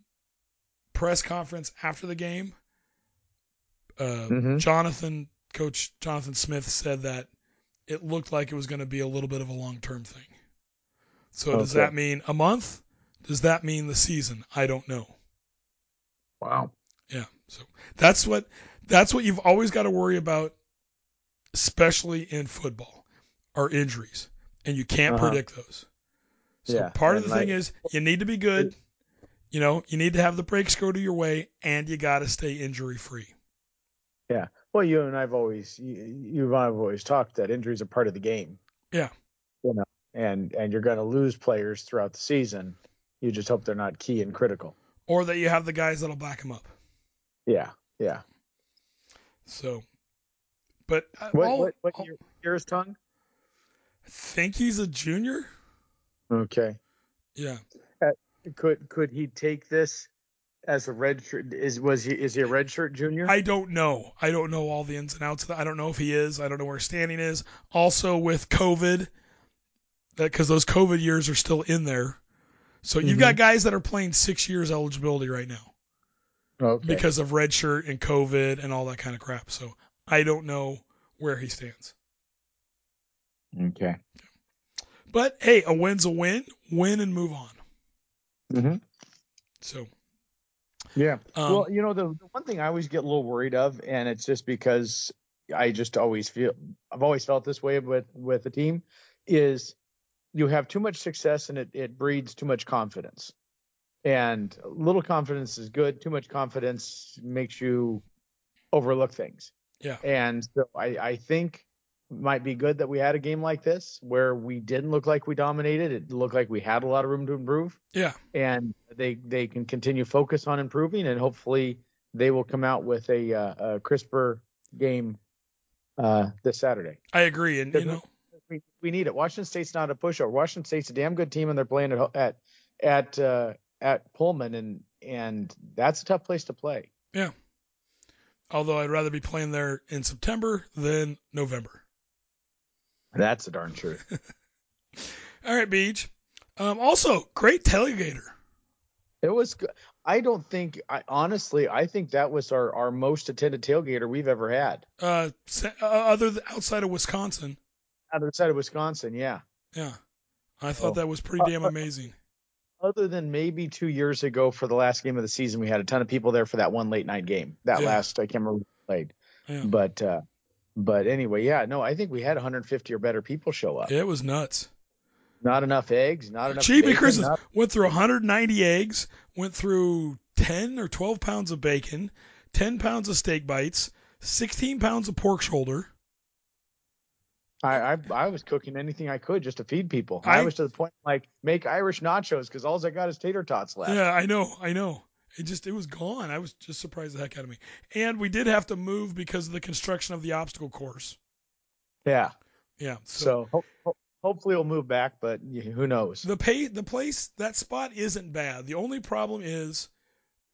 press conference after the game, uh, Mhm. Jonathan, Coach Jonathan Smith said that it looked like it was going to be a little bit of a long term thing. So does that mean a month? Does that mean the season? I don't know. Wow. Yeah. So that's what that's what you've always got to worry about, especially in football, are injuries, and you can't Uh-huh. predict those. So Yeah, part of the thing is you need to be good. You know, you need to have the breaks go to your way, and you got to stay injury free. Yeah. Well, you and I've always you, you and I've always talked that injuries are part of the game. Yeah. You know, and and you're going to lose players throughout the season. You just hope they're not key and critical. Or that you have the guys that'll back them up. Yeah. Yeah. So, but uh, What all- what, what all- year, year is tongue? I think he's a junior. Okay. Yeah. Could could he take this as a red shirt? Is was he is he a red shirt junior? I don't know. I don't know all the ins and outs of that. I don't know if he is. I don't know where standing is. Also with COVID, that because those COVID years are still in there. So you've got guys that are playing six years eligibility right now okay. because of red shirt and COVID and all that kind of crap. So I don't know where he stands. okay. But hey, a win's a win. Win and move on. Mm-hmm. So Yeah. um, well, you know, the, the one thing I always get a little worried of, and it's just because I just always feel I've always felt this way with with the team, is you have too much success and it it breeds too much confidence. And little confidence is good. Too much confidence makes you overlook things. Yeah. And so I I think might be good that we had a game like this where we didn't look like we dominated. It looked like we had a lot of room to improve, Yeah. and they they can continue focus on improving, and hopefully they will come out with a, uh, a crisper game uh, this Saturday. I agree. And, you know, We, we need it. Washington State's not a pushover. Washington State's a damn good team, and they're playing at at at uh, at Pullman, and and that's a tough place to play. Yeah. Although I'd rather be playing there in September than November. That's a darn truth. All right, Beach. Um, also, great tailgater. It was. good. I don't think. I honestly, I think that was our our most attended tailgater we've ever had Uh, uh, other th- outside of Wisconsin. outside of Wisconsin. Yeah. Yeah. I thought that was pretty damn amazing. Other than maybe two years ago for the last game of the season, we had a ton of people there for that one late night game. That Yeah. last, I can't remember who played. Yeah. But uh, but anyway, yeah, no, I think we had 150 or better people show up. It was nuts. Not enough eggs, not enough. Cheapy bacon, Christmas not- went through 190 eggs, went through 10 or 12 pounds of bacon, 10 pounds of steak bites, 16 pounds of pork shoulder. I, I I was cooking anything I could just to feed people. I- I, was to the point like make Irish nachos because all I got is tater tots left. Yeah, I know, I know. It just it was gone. I was just surprised the heck out of me. And we did have to move because of the construction of the obstacle course. Yeah. Yeah. So, So ho- ho- hopefully we'll move back, but who knows? the pay the place that spot isn't bad. The only problem is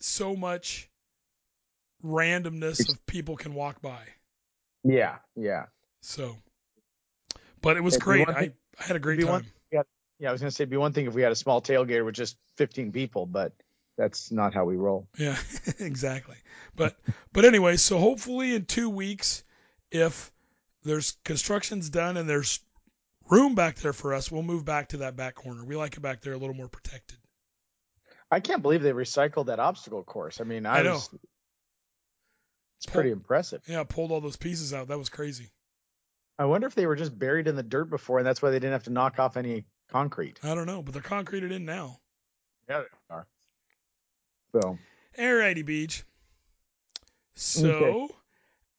so much randomness of people can walk by. Yeah, yeah. So, but it was It'd great. one I, I had a great time. one- Yeah, I was gonna say it'd be one thing if we had a small tailgater with just 15 people, but that's not how we roll. Yeah, exactly. But but anyway, so hopefully in two weeks, if there's construction's done and there's room back there for us, we'll move back to that back corner. We like it back there a little more protected. I can't believe they recycled that obstacle course. I mean, I, I know. was. It's pretty impressive. Yeah, pulled all those pieces out. That was crazy. I wonder if they were just buried in the dirt before, and that's why they didn't have to knock off any concrete. I don't know, but they're concreted in now. Yeah, they are. So Alrighty, Beach. So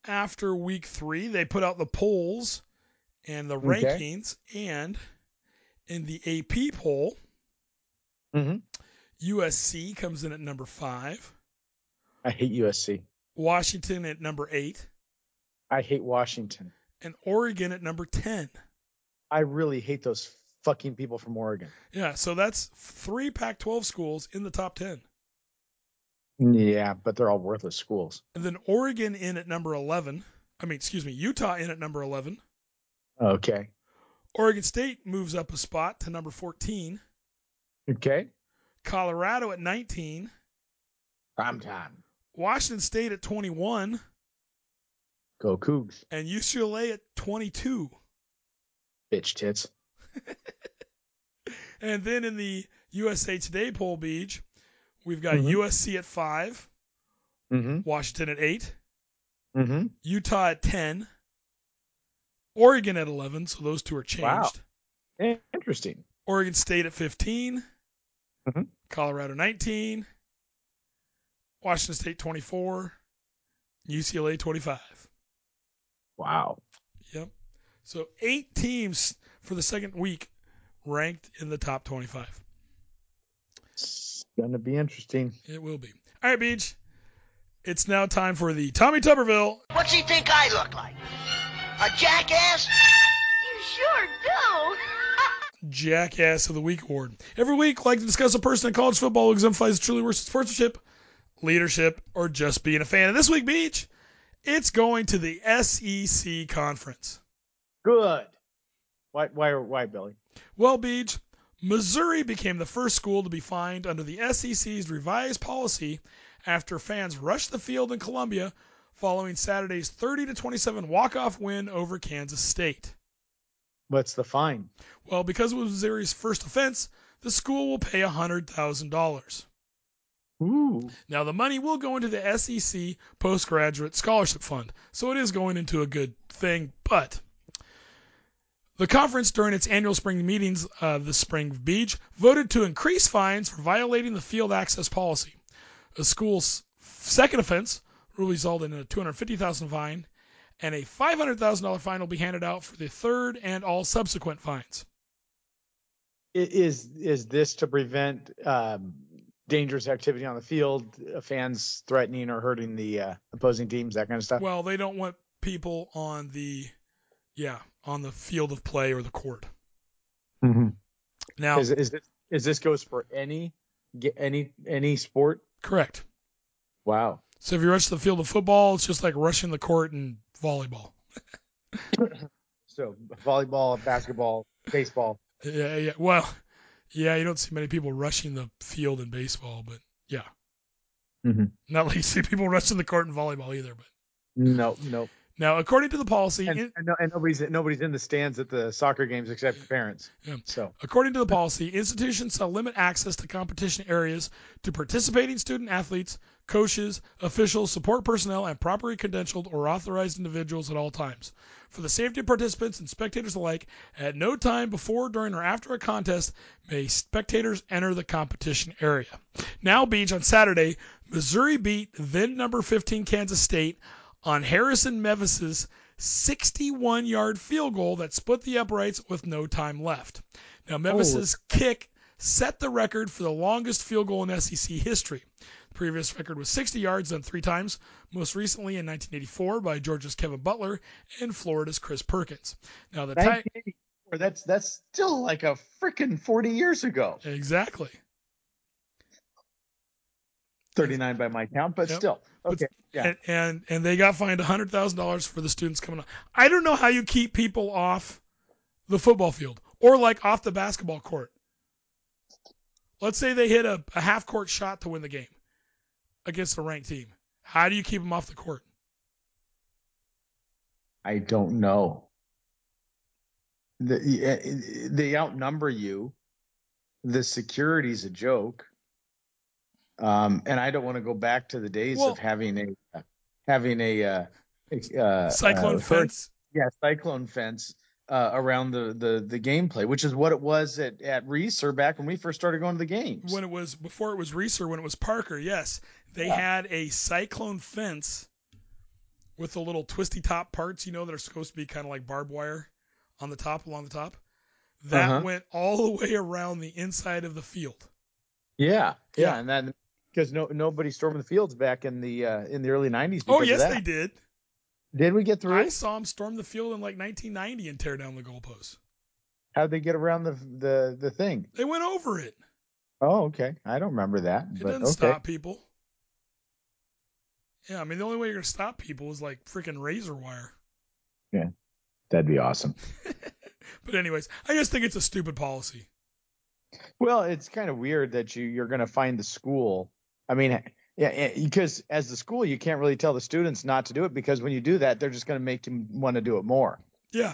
after week three, they put out the polls and the Okay. rankings, and in the AP poll, Mhm. USC comes in at number five, I hate USC. Washington at number eight, I hate Washington. And Oregon at number ten. I really hate those fucking people from Oregon. Yeah, so that's three Pac-12 schools in the top ten, Yeah, but they're all worthless schools. and then Oregon in at number eleven. I mean, excuse me, Utah in at number eleven. Okay. Oregon State moves up a spot to number fourteen. Okay. Colorado at 19, Prime time. Washington State at 21, Go Cougs. and UCLA at 22. Bitch tits. And then in the USA Today poll, Beach, we've got Mhm. USC at 5, Mm-hmm. Washington at 8, Mm-hmm. Utah at 10, Oregon at 11, so those two are changed. Wow. Interesting. Oregon State at 15, Mhm. Colorado 19, Washington State 24, UCLA 25. Wow. Yep. So eight teams for the second week ranked in the top 25. It's gonna be interesting. It will be. All right, Beach. It's now time for the Tommy Tuberville What's he think I look like? A jackass? You sure do. Jackass of the Week award. Every week, I like to discuss a person in college football who exemplifies truly worth sportsmanship, leadership, or just being a fan. And this week, Beach, it's going to the SEC conference. Good. Why? Why? Why, Billy? Well, Beach, Missouri became the first school to be fined under the SEC's revised policy after fans rushed the field in Columbia following Saturday's 30 to 27 walk-off win over Kansas State. What's the fine? Well, because it was Missouri's first offense, the school will pay $100,000. Ooh. Now, the money will go into the SEC Postgraduate Scholarship Fund, so it is going into a good thing, but the conference, during its annual spring meetings uh, this spring beach, voted to increase fines for violating the field access policy. The school's second offense will result in a 250,000 fine, and a $500,000 fine will be handed out for the third and all subsequent fines. Is is this to prevent um, dangerous activity on the field, uh, fans threatening or hurting the uh, opposing teams, that kind of stuff? Well, they don't want people on the, yeah, on the field of play or the court. Mhm. Now, Is, is this is this goes for any any any sport? correct. Wow. So if you rush the field of football, it's just like rushing the court in volleyball. So volleyball, basketball, baseball. Yeah, yeah. Well, yeah, you don't see many people rushing the field in baseball, but yeah. Mhm. Not like you see people rushing the court in volleyball either. But No, no. Now, according to the policy, And, and, no, and nobody's nobody's in the stands at the soccer games except for parents. Yeah. So According to the policy, institutions shall limit access to competition areas to participating student athletes, coaches, officials, support personnel, and properly credentialed or authorized individuals at all times. For the safety of participants and spectators alike, at no time before, during, or after a contest may spectators enter the competition area. Now, Beach, on Saturday, Missouri beat then number 15 Kansas State on Harrison Mevis's 61 yard field goal that split the uprights with no time left. Now, oh. Mevis's kick set the record for the longest field goal in SEC history. The previous record was 60 yards, done three times, most recently in 1984 by Georgia's Kevin Butler and Florida's Chris Perkins. Now, the tie. 1984, that's that's still like a freaking 40 years ago. Exactly. 39 by my count, but Yep. still. Okay. Yeah. And, and and they got fined hundred thousand dollars for the students coming on. I don't know how you keep people off the football field or like off the basketball court. Let's say they hit a, a half court shot to win the game against a ranked team. How do you keep them off the court? I don't know. The, they outnumber you. The security's a joke. Um, and I don't want to go back to the days Well- of having a having a uh, uh, Cyclone uh, fence. yeah, cyclone fence uh, around the, the the gameplay, which is what it was at at Reser back when we first started going to the games. when it was before it was Reser, when it was Parker, yes, they Yeah. had a cyclone fence with the little twisty top parts, you know, that are supposed to be kind of like barbed wire on the top, along the top. That Uh-huh. went all the way around the inside of the field. yeah, Yeah. yeah, and then because no nobody stormed the fields back in the uh, in the early '90s. Oh, yes, they did. Did we get through? I saw them storm the field in like 1990 and tear down the goalposts. How'd they get around the the the thing? They went over it. Oh, okay. I don't remember that. It but doesn't okay. stop people. Yeah, I mean, the only way you're to stop people is like freaking razor wire. Yeah, that'd be awesome. But, anyways, I just think it's a stupid policy. Well, it's kind of weird that you you're to find the school. I mean, yeah, because as the school, you can't really tell the students not to do it because when you do that, they're just going to make them want to do it more. Yeah.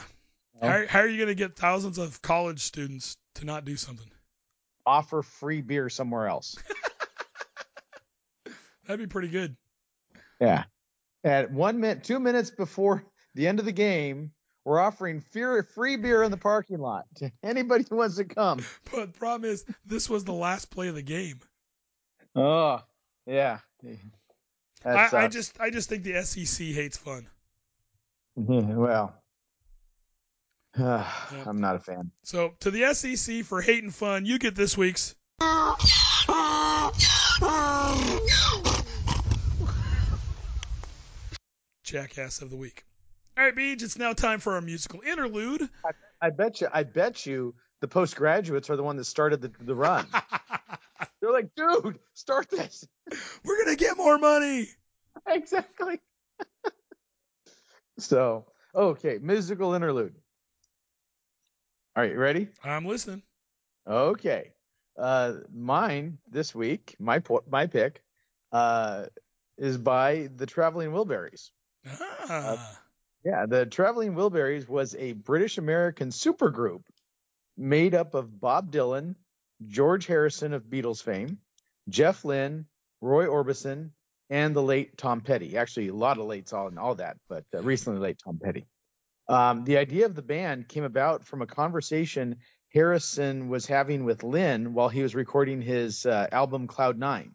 How, how are you going to get thousands of college students to not do something? Offer free beer somewhere else. That'd be pretty good. Yeah. At one minute, two minutes before the end of the game, we're offering free beer in the parking lot to anybody who wants to come. But the problem is, this was the last play of the game. Oh, yeah. I, I just, I just think the SEC hates fun. well, I'm not a fan. So to the SEC for hating fun, you get this week's. Jackass of the week. All right, Beej, it's now time for our musical interlude. I bet you. I bet you the postgraduates are the one that started the, the run. They're like, dude, start this. We're gonna get more money. exactly. so, okay, musical interlude. All right, you ready? I'm listening. Okay. Uh, mine this week, my po- my pick, uh, is by the Traveling Wilburys. Ah, Yeah, the Traveling Wilburys was a British American supergroup made up of Bob Dylan, George Harrison of Beatles fame, Jeff Lynne, Roy Orbison, and the late Tom Petty. Actually, a lot of lates all in all that, but uh, recently late Tom Petty. Um, the idea of the band came about from a conversation Harrison was having with Lynne while he was recording his uh, album Cloud Nine.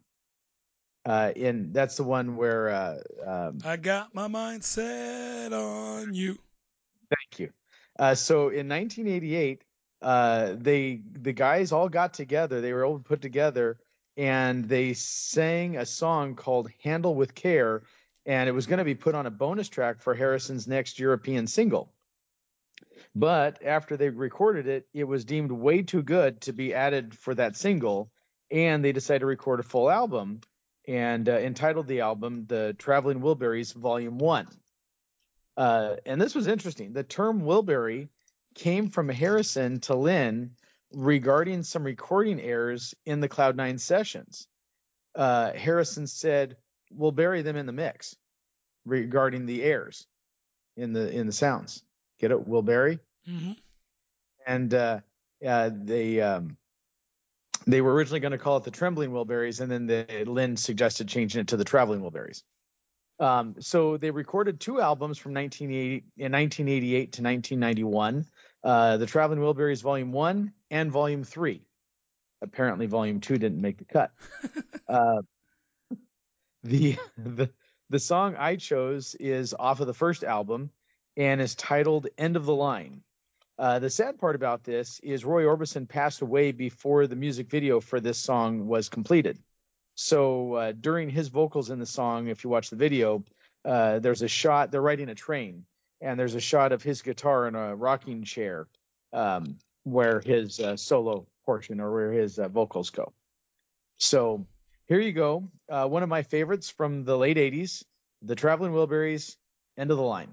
Uh, in that's the one where uh, um, I got my mind set on you. Thank you. Uh, so in 1988, uh, they the guys all got together. They were all put together, and they sang a song called "Handle with Care," and it was going to be put on a bonus track for Harrison's next European single. But after they recorded it, it was deemed way too good to be added for that single, and they decided to record a full album and uh, entitled the album "The Traveling Wilburys Volume One." Uh, and this was interesting. The term Wilbury came from Harrison to Lynne regarding some recording errors in the Cloud Nine sessions. Uh, Harrison said, "We'll bury them in the mix," regarding the errors in the in the sounds. Get it? We'll bury. hmm And uh, uh, they um, they were originally going to call it the Trembling Wilburys, and then the, Lynne suggested changing it to the Traveling Wilburys. Um, so they recorded two albums from 1980, in 1988 to 1991, uh, the Traveling Wilburys Volume One and Volume Three. Apparently, Volume Two didn't make the cut. uh, the the the song I chose is off of the first album and is titled "End of the Line." Uh, the sad part about this is Roy Orbison passed away before the music video for this song was completed. So uh, during his vocals in the song, if you watch the video, uh, there's a shot. They're riding a train, and there's a shot of his guitar in a rocking chair, um, where his uh, solo portion or where his uh, vocals go. So here you go. Uh, one of my favorites from the late '80s, the Traveling Wilburys, "End of the Line."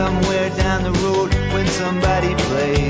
somewhere down the road when somebody plays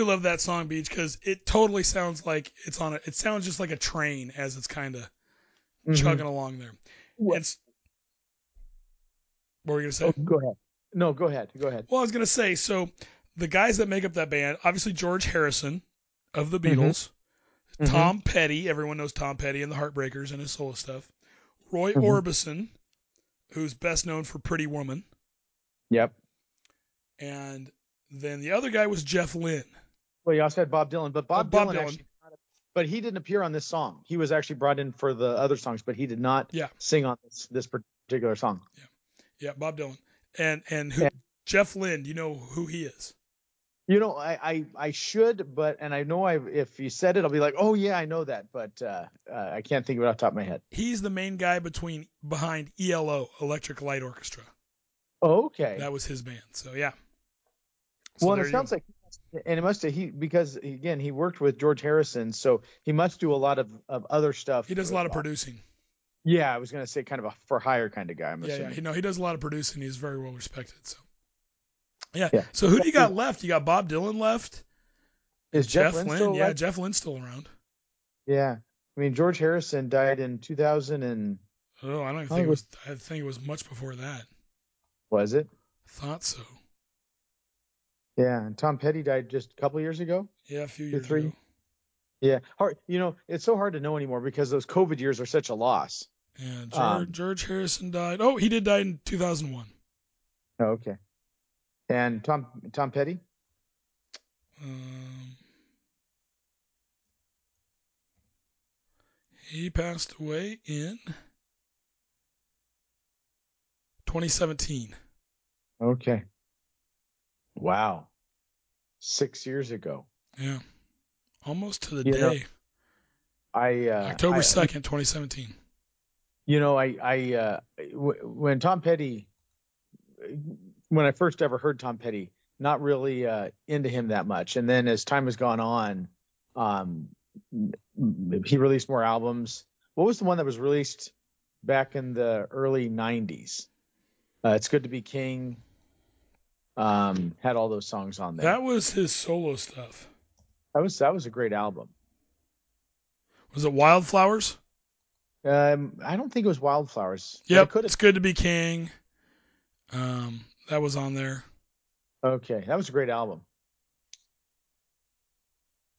Do love that song, Beach, because it totally sounds like it's on a. It sounds just like a train as it's kind of Mhm. chugging along there. What- It's. What were you gonna say? Oh, go ahead. No, go ahead. Go ahead. Well, I was gonna say so. The guys that make up that band, obviously George Harrison of the Beatles, Mhm. Tom Petty, everyone knows Tom Petty and the Heartbreakers and his solo stuff. Roy Mhm. Orbison, who's best known for Pretty Woman, Yep. and then the other guy was Jeff Lynne. Well, you also had Bob Dylan, but Bob, Oh, Bob Dylan, Dylan. actually, but he didn't appear on this song. He was actually brought in for the other songs, but he did not Yeah. sing on this, this particular song. Yeah, yeah, Bob Dylan. And and who Yeah. Jeff Lynne, you know who he is? You know, I, I, I should, but and I know I if you said it, I'll be like, oh yeah, I know that, but uh, uh, I can't think of it off the top of my head. He's the main guy between behind ELO, Electric Light Orchestra. Oh, okay. That was his band. So yeah. So well, it sounds go. like, and it must have he because again he worked with George Harrison, so he must do a lot of, of other stuff. he does a lot of producing. Yeah, I was gonna say kind of a for hire kind of guy. I'm Yeah, yeah. assuming. He, no, he does a lot of producing. He's very well respected. So yeah. Yeah. So who do you got left? You got Bob Dylan left. Is Jeff, Lynne. Lynne yeah, alive? Jeff Lynne's still around. Yeah. I mean, George Harrison died in 2000 and Oh, I don't think it it was. I think it was much before that. was it? Thought so. Yeah, and Tom Petty died just a couple years ago. Yeah, a few years three. ago. Yeah, hard. You know, it's so hard to know anymore because those COVID years are such a loss. Yeah, George, Um, George Harrison died. Oh, he did die in 2001. Oh, okay. And Tom Tom Petty. Um, he passed away in 2017. Okay. Wow. Six years ago. Yeah, almost to the You know, day. I uh, October 2nd, 2017. You know, I I uh, w- when Tom Petty, when I first ever heard Tom Petty, not really uh, into him that much, and then as time has gone on, um, he released more albums. What was the one that was released back in the early '90s? Uh, it's good to be king. Um, had all those songs on there. That was his solo stuff. that was that was a great album. Was it Wildflowers? Um, I don't think it was Wildflowers. but it It's good to be king. Um, that was on there. Okay, that was a great album.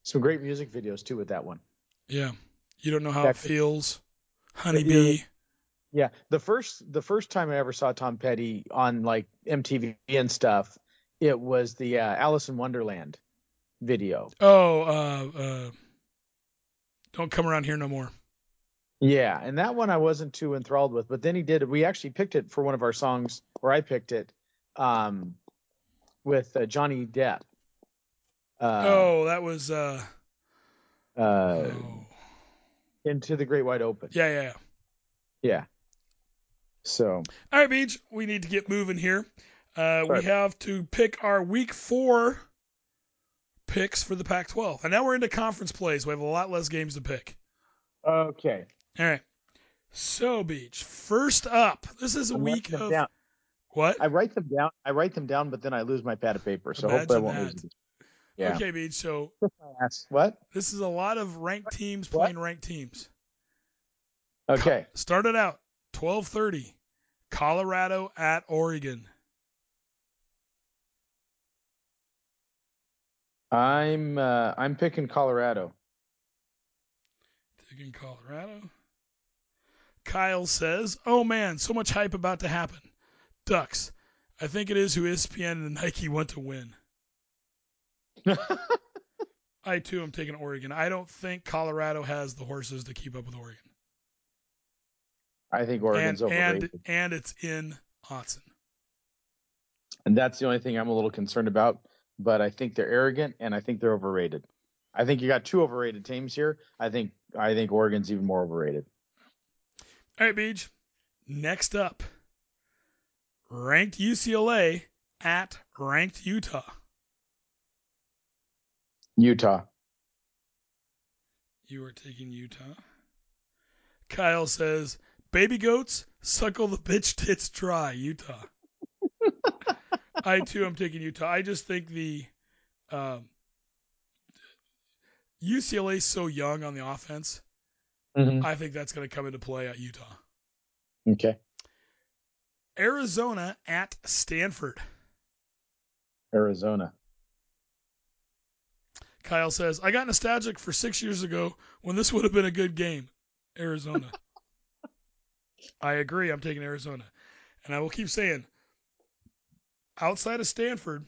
Some great music videos too with that one. Yeah. You don't know how That it feels. Honeybee. Yeah, the first the first time I ever saw Tom Petty on like MTV and stuff, it was the uh, Alice in Wonderland video. Oh, uh, uh, don't come around here no more. Yeah, and that one I wasn't too enthralled with, but then he did. We actually picked it for one of our songs, or I picked it, um, with uh, Johnny Depp. Uh, oh, that was. Uh, uh, oh. into the Great Wide Open. Yeah, yeah, yeah. So All right, Beach, we need to get moving here. Uh, we have to pick our week four picks for the Pac 12. And now we're into conference plays. We have a lot less games to pick. okay, All right. So, Beach, first up, this is a I'm week of. down. What? I write them down. I write them down, but then I lose my pad of paper. So hopefully I won't that. lose it. Yeah. Okay, Beach, so What? this is a lot of ranked teams What? playing ranked teams. Okay. Started out 12:30, Colorado at Oregon. I'm uh, I'm picking Colorado. Taking Colorado. Kyle says, "Oh man, so much hype about to happen. Ducks. I think it is who ESPN and Nike want to win. I too am taking Oregon. I don't think Colorado has the horses to keep up with Oregon. I think Oregon's and, and overrated, and it's in Autzen. and that's the only thing I'm a little concerned about. But I think they're arrogant, and I think they're overrated. I think you got two overrated teams here. I think I think Oregon's even more overrated. All right, Beach. Next up, ranked UCLA at ranked Utah. Utah. You are taking Utah. Kyle says, "Baby goats suckle the bitch tits dry." Utah. I too am taking Utah. I just think the um, UCLA's so young on the offense. Mhm. I think that's going to come into play at Utah. Okay. Arizona at Stanford. Arizona. Kyle says, I got nostalgic for six years ago when this would have been a good game. Arizona. I agree. I'm taking Arizona. And I will keep saying, outside of Stanford,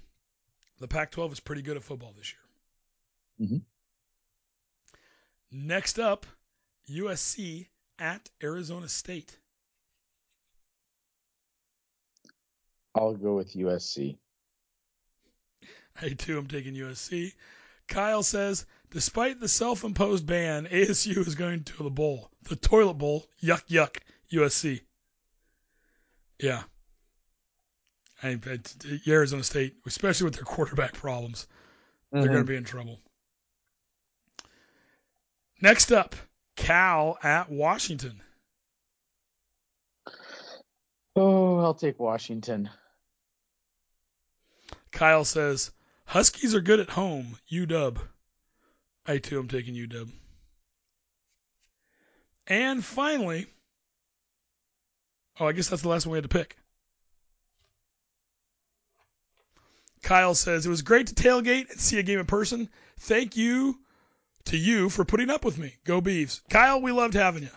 the Pac 12 is pretty good at football this year. Mhm. Next up, USC at Arizona State. I'll go with USC. I too am taking USC. Kyle says, despite the self-imposed ban, ASU is going to the bowl, the toilet bowl. Yuck, yuck. USC. Yeah. I, I, Arizona State, especially with their quarterback problems, they're going to mm-hmm. be in trouble. Next up, Cal at Washington. Oh, I'll take Washington. Kyle says, Huskies are good at home. UW. I too am taking UW. And finally, oh, I guess that's the last one we had to pick. Kyle says, It was great to tailgate and see a game in person. Thank you to you for putting up with me. Go Beavs. Kyle, we loved having you.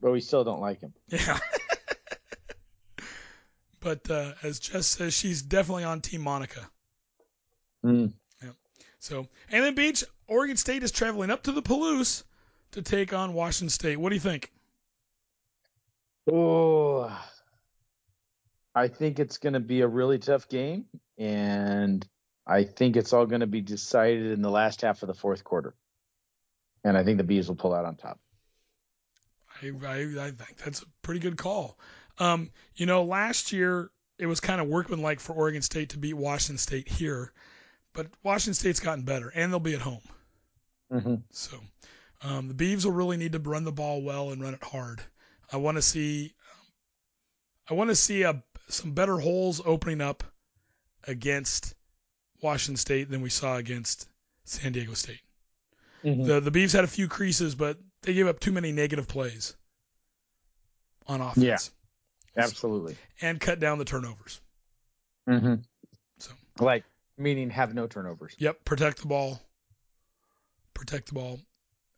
But we still don't like him. Yeah. but uh, as Jess says, she's definitely on Team Monica. Mm. So, and then Beach, Oregon State is traveling up to the Palouse to take on Washington State. What do you think? Oh, I think it's going to be a really tough game, and I think it's all going to be decided in the last half of the fourth quarter. And I think the Bees will pull out on top. I, I, I think that's a pretty good call. Um, you know, last year it was kind of workmanlike for Oregon State to beat Washington State here, but Washington State's gotten better, and they'll be at home. Mm-hmm. So um, the Beavs will really need to run the ball well and run it hard. I want to see, I want to see a, some better holes opening up against Washington State than we saw against San Diego State. Mhm. The the Beavs had a few creases, but they gave up too many negative plays on offense. Yeah. Absolutely. And cut down the turnovers. Mm-hmm. So Like, meaning have no turnovers. Yep, protect the ball. Protect the ball.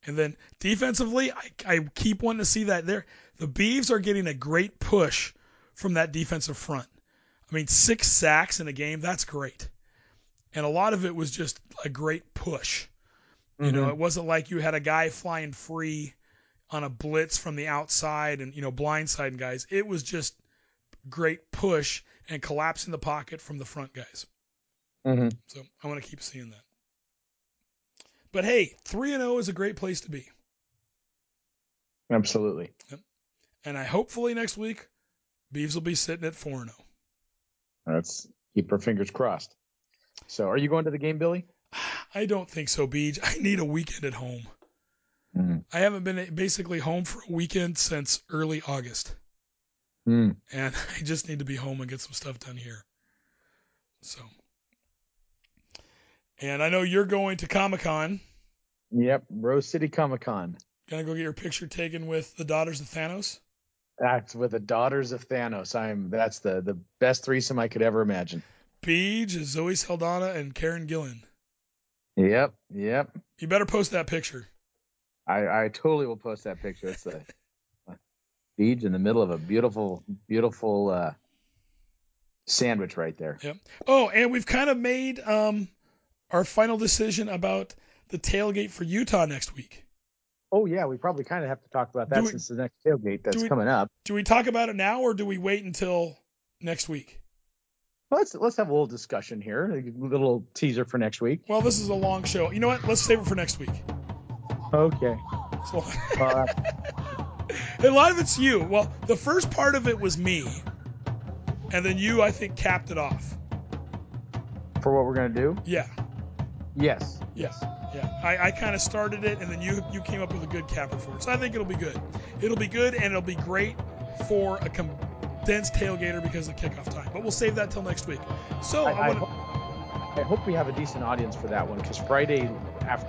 And then defensively, I, I keep wanting to see that there. The Beavs are getting a great push from that defensive front. I mean, six sacks in a game, that's great. And a lot of it was just a great push. You know, it wasn't like you had a guy flying free on a blitz from the outside and, you know, blindsiding guys. It was just great push and collapsing the pocket from the front guys. Mm-hmm. So I want to keep seeing that. But hey, 3 and 0 is a great place to be. Absolutely. And I hopefully next week Beavs will be sitting at 4 and 0. Let's keep our fingers crossed. So, are you going to the game, Billy? I don't think so, Beej. I need a weekend at home. Mm. I haven't been basically home for a weekend since early August. Mm. And I just need to be home and get some stuff done here. So. And I know you're going to Comic Con. Yep. Rose City Comic Con. Gonna go get your picture taken with the daughters of Thanos. That's with the daughters of Thanos. I'm. That's the the best threesome I could ever imagine. Beej, Zoe Saldana, and Karen Gillan. Yep. Yep. You better post that picture. I I totally will post that picture. It's the beach in the middle of a beautiful beautiful uh, sandwich right there. Yep. Oh, and we've kind of made um, our final decision about the tailgate for Utah next week. Oh yeah, we probably kind of have to talk about that we- since the next tailgate that's we- coming up. Do we talk about it now or do we wait until next week? Let's let's have a little discussion here, a little teaser for next week. Well, this is a long show. You know what? Let's save it for next week. Okay. So, Uh, a lot of it's you. Well, the first part of it was me, and then you, I think, capped it off. for what we're gonna do? Yeah, Yes. yeah, yeah. I, I kind of started it, and then you you came up with a good capper for it. So I think it'll be good. It'll be good, and it'll be great for a condensed tailgater because of the kickoff time. But we'll save that till next week. So I, I, I, want hope, I hope we have a decent audience for that one because Friday after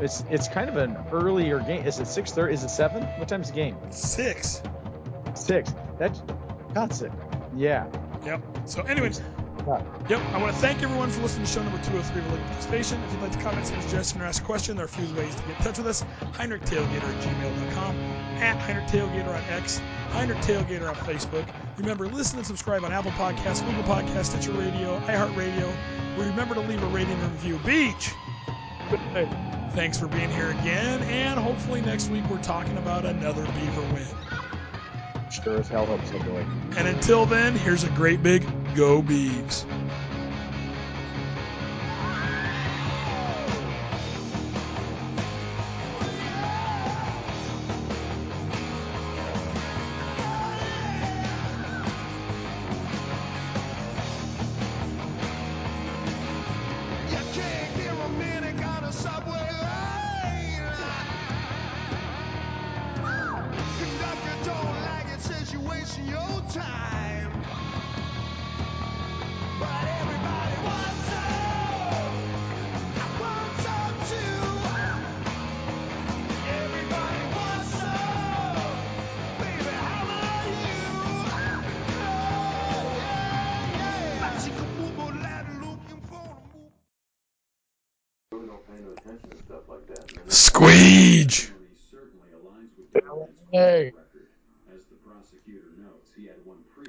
it's it's kind of an earlier game. Is it six thirty? Is it seven? What time's the game? Six. Six. That's that's it. Yeah. Yep. So, anyways, Yep. I want to thank everyone for listening to show number 203 of Liquid Station. If you'd like to comment, suggest, or ask a question, there are a few ways to get in touch with us. HeinrichTailgater at gmail.com, at HeinrichTailgater on X, Heinrich Tailgater on Facebook. Remember, listen and subscribe on Apple Podcasts, Google Podcasts, Stitcher Radio, iHeartRadio. Remember to leave a rating and review. Beach! Thanks for being here again, and hopefully next week we're talking about another Beaver win. Sure as hell hope so, boy. And until then, here's a great big Go Beavs.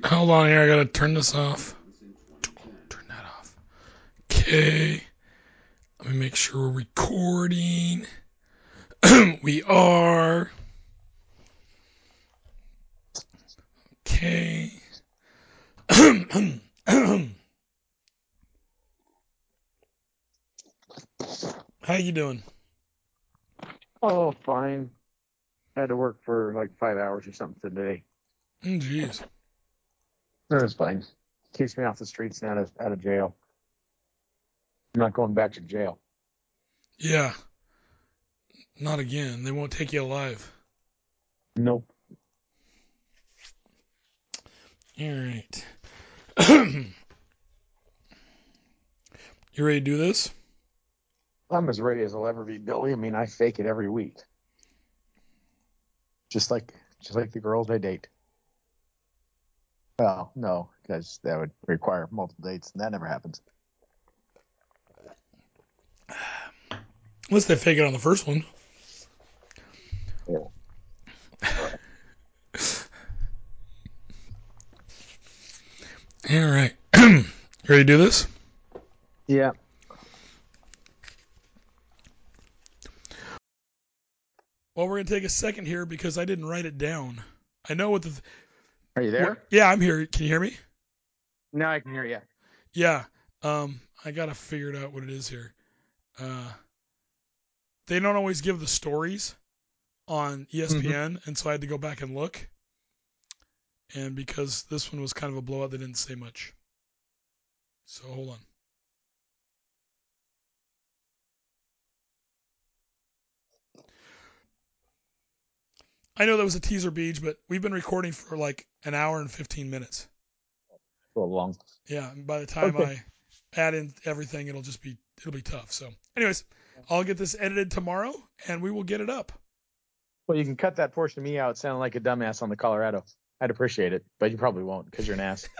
Hold on here, I gotta turn this off. Turn that off. Okay. Let me make sure we're recording. we are. Okay. How you doing? Oh, fine. had to work for like five hours or something today. Mm, Jeez. It was fine. Keeps me off the streets and out of out of jail. I'm not going back to jail. Yeah. Not again. They won't take you alive. Nope. All right. you ready to do this? I'm as ready as I'll ever be, Billy. I mean, I fake it every week. Just like just like the girls I date. Well, no, because that would require multiple dates, and that never happens. Unless they fake it on the first one. Yeah. All right. ready to do this? Yeah. Well, we're going to take a second here because I didn't write it down. I know what the. Are you there? Yeah, I'm here. Can you hear me? Now I can hear you. Yeah. Um, I got to figure it out what it is here. Uh, they don't always give the stories on ESPN, and so I had to go back and look. And because this one was kind of a blowout, they didn't say much. So hold on. I know that was a teaser beach, but we've been recording for like an hour and 15 minutes. A little long. Yeah, and by the time Okay. I add in everything, it'll just be it'll be tough. So, anyways, I'll get this edited tomorrow, and we will get it up. Well, you can cut that portion of me out sounding like a dumbass on the Colorado. I'd appreciate it, but you probably won't because you're an ass.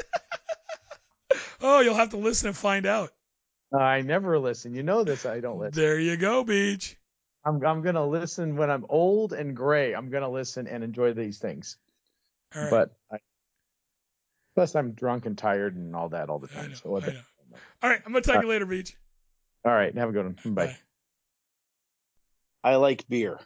Oh, you'll have to listen and find out. I never listen. You know this. I don't listen. There you go, Beach. I'm I'm gonna listen when I'm old and gray. I'm gonna listen and enjoy these things. All right. But I, plus, I'm drunk and tired and all that all the I time. know, so what I the- know. All right, I'm gonna talk to you later, Beach. all right, have a good one. Bye. Bye. I like beer.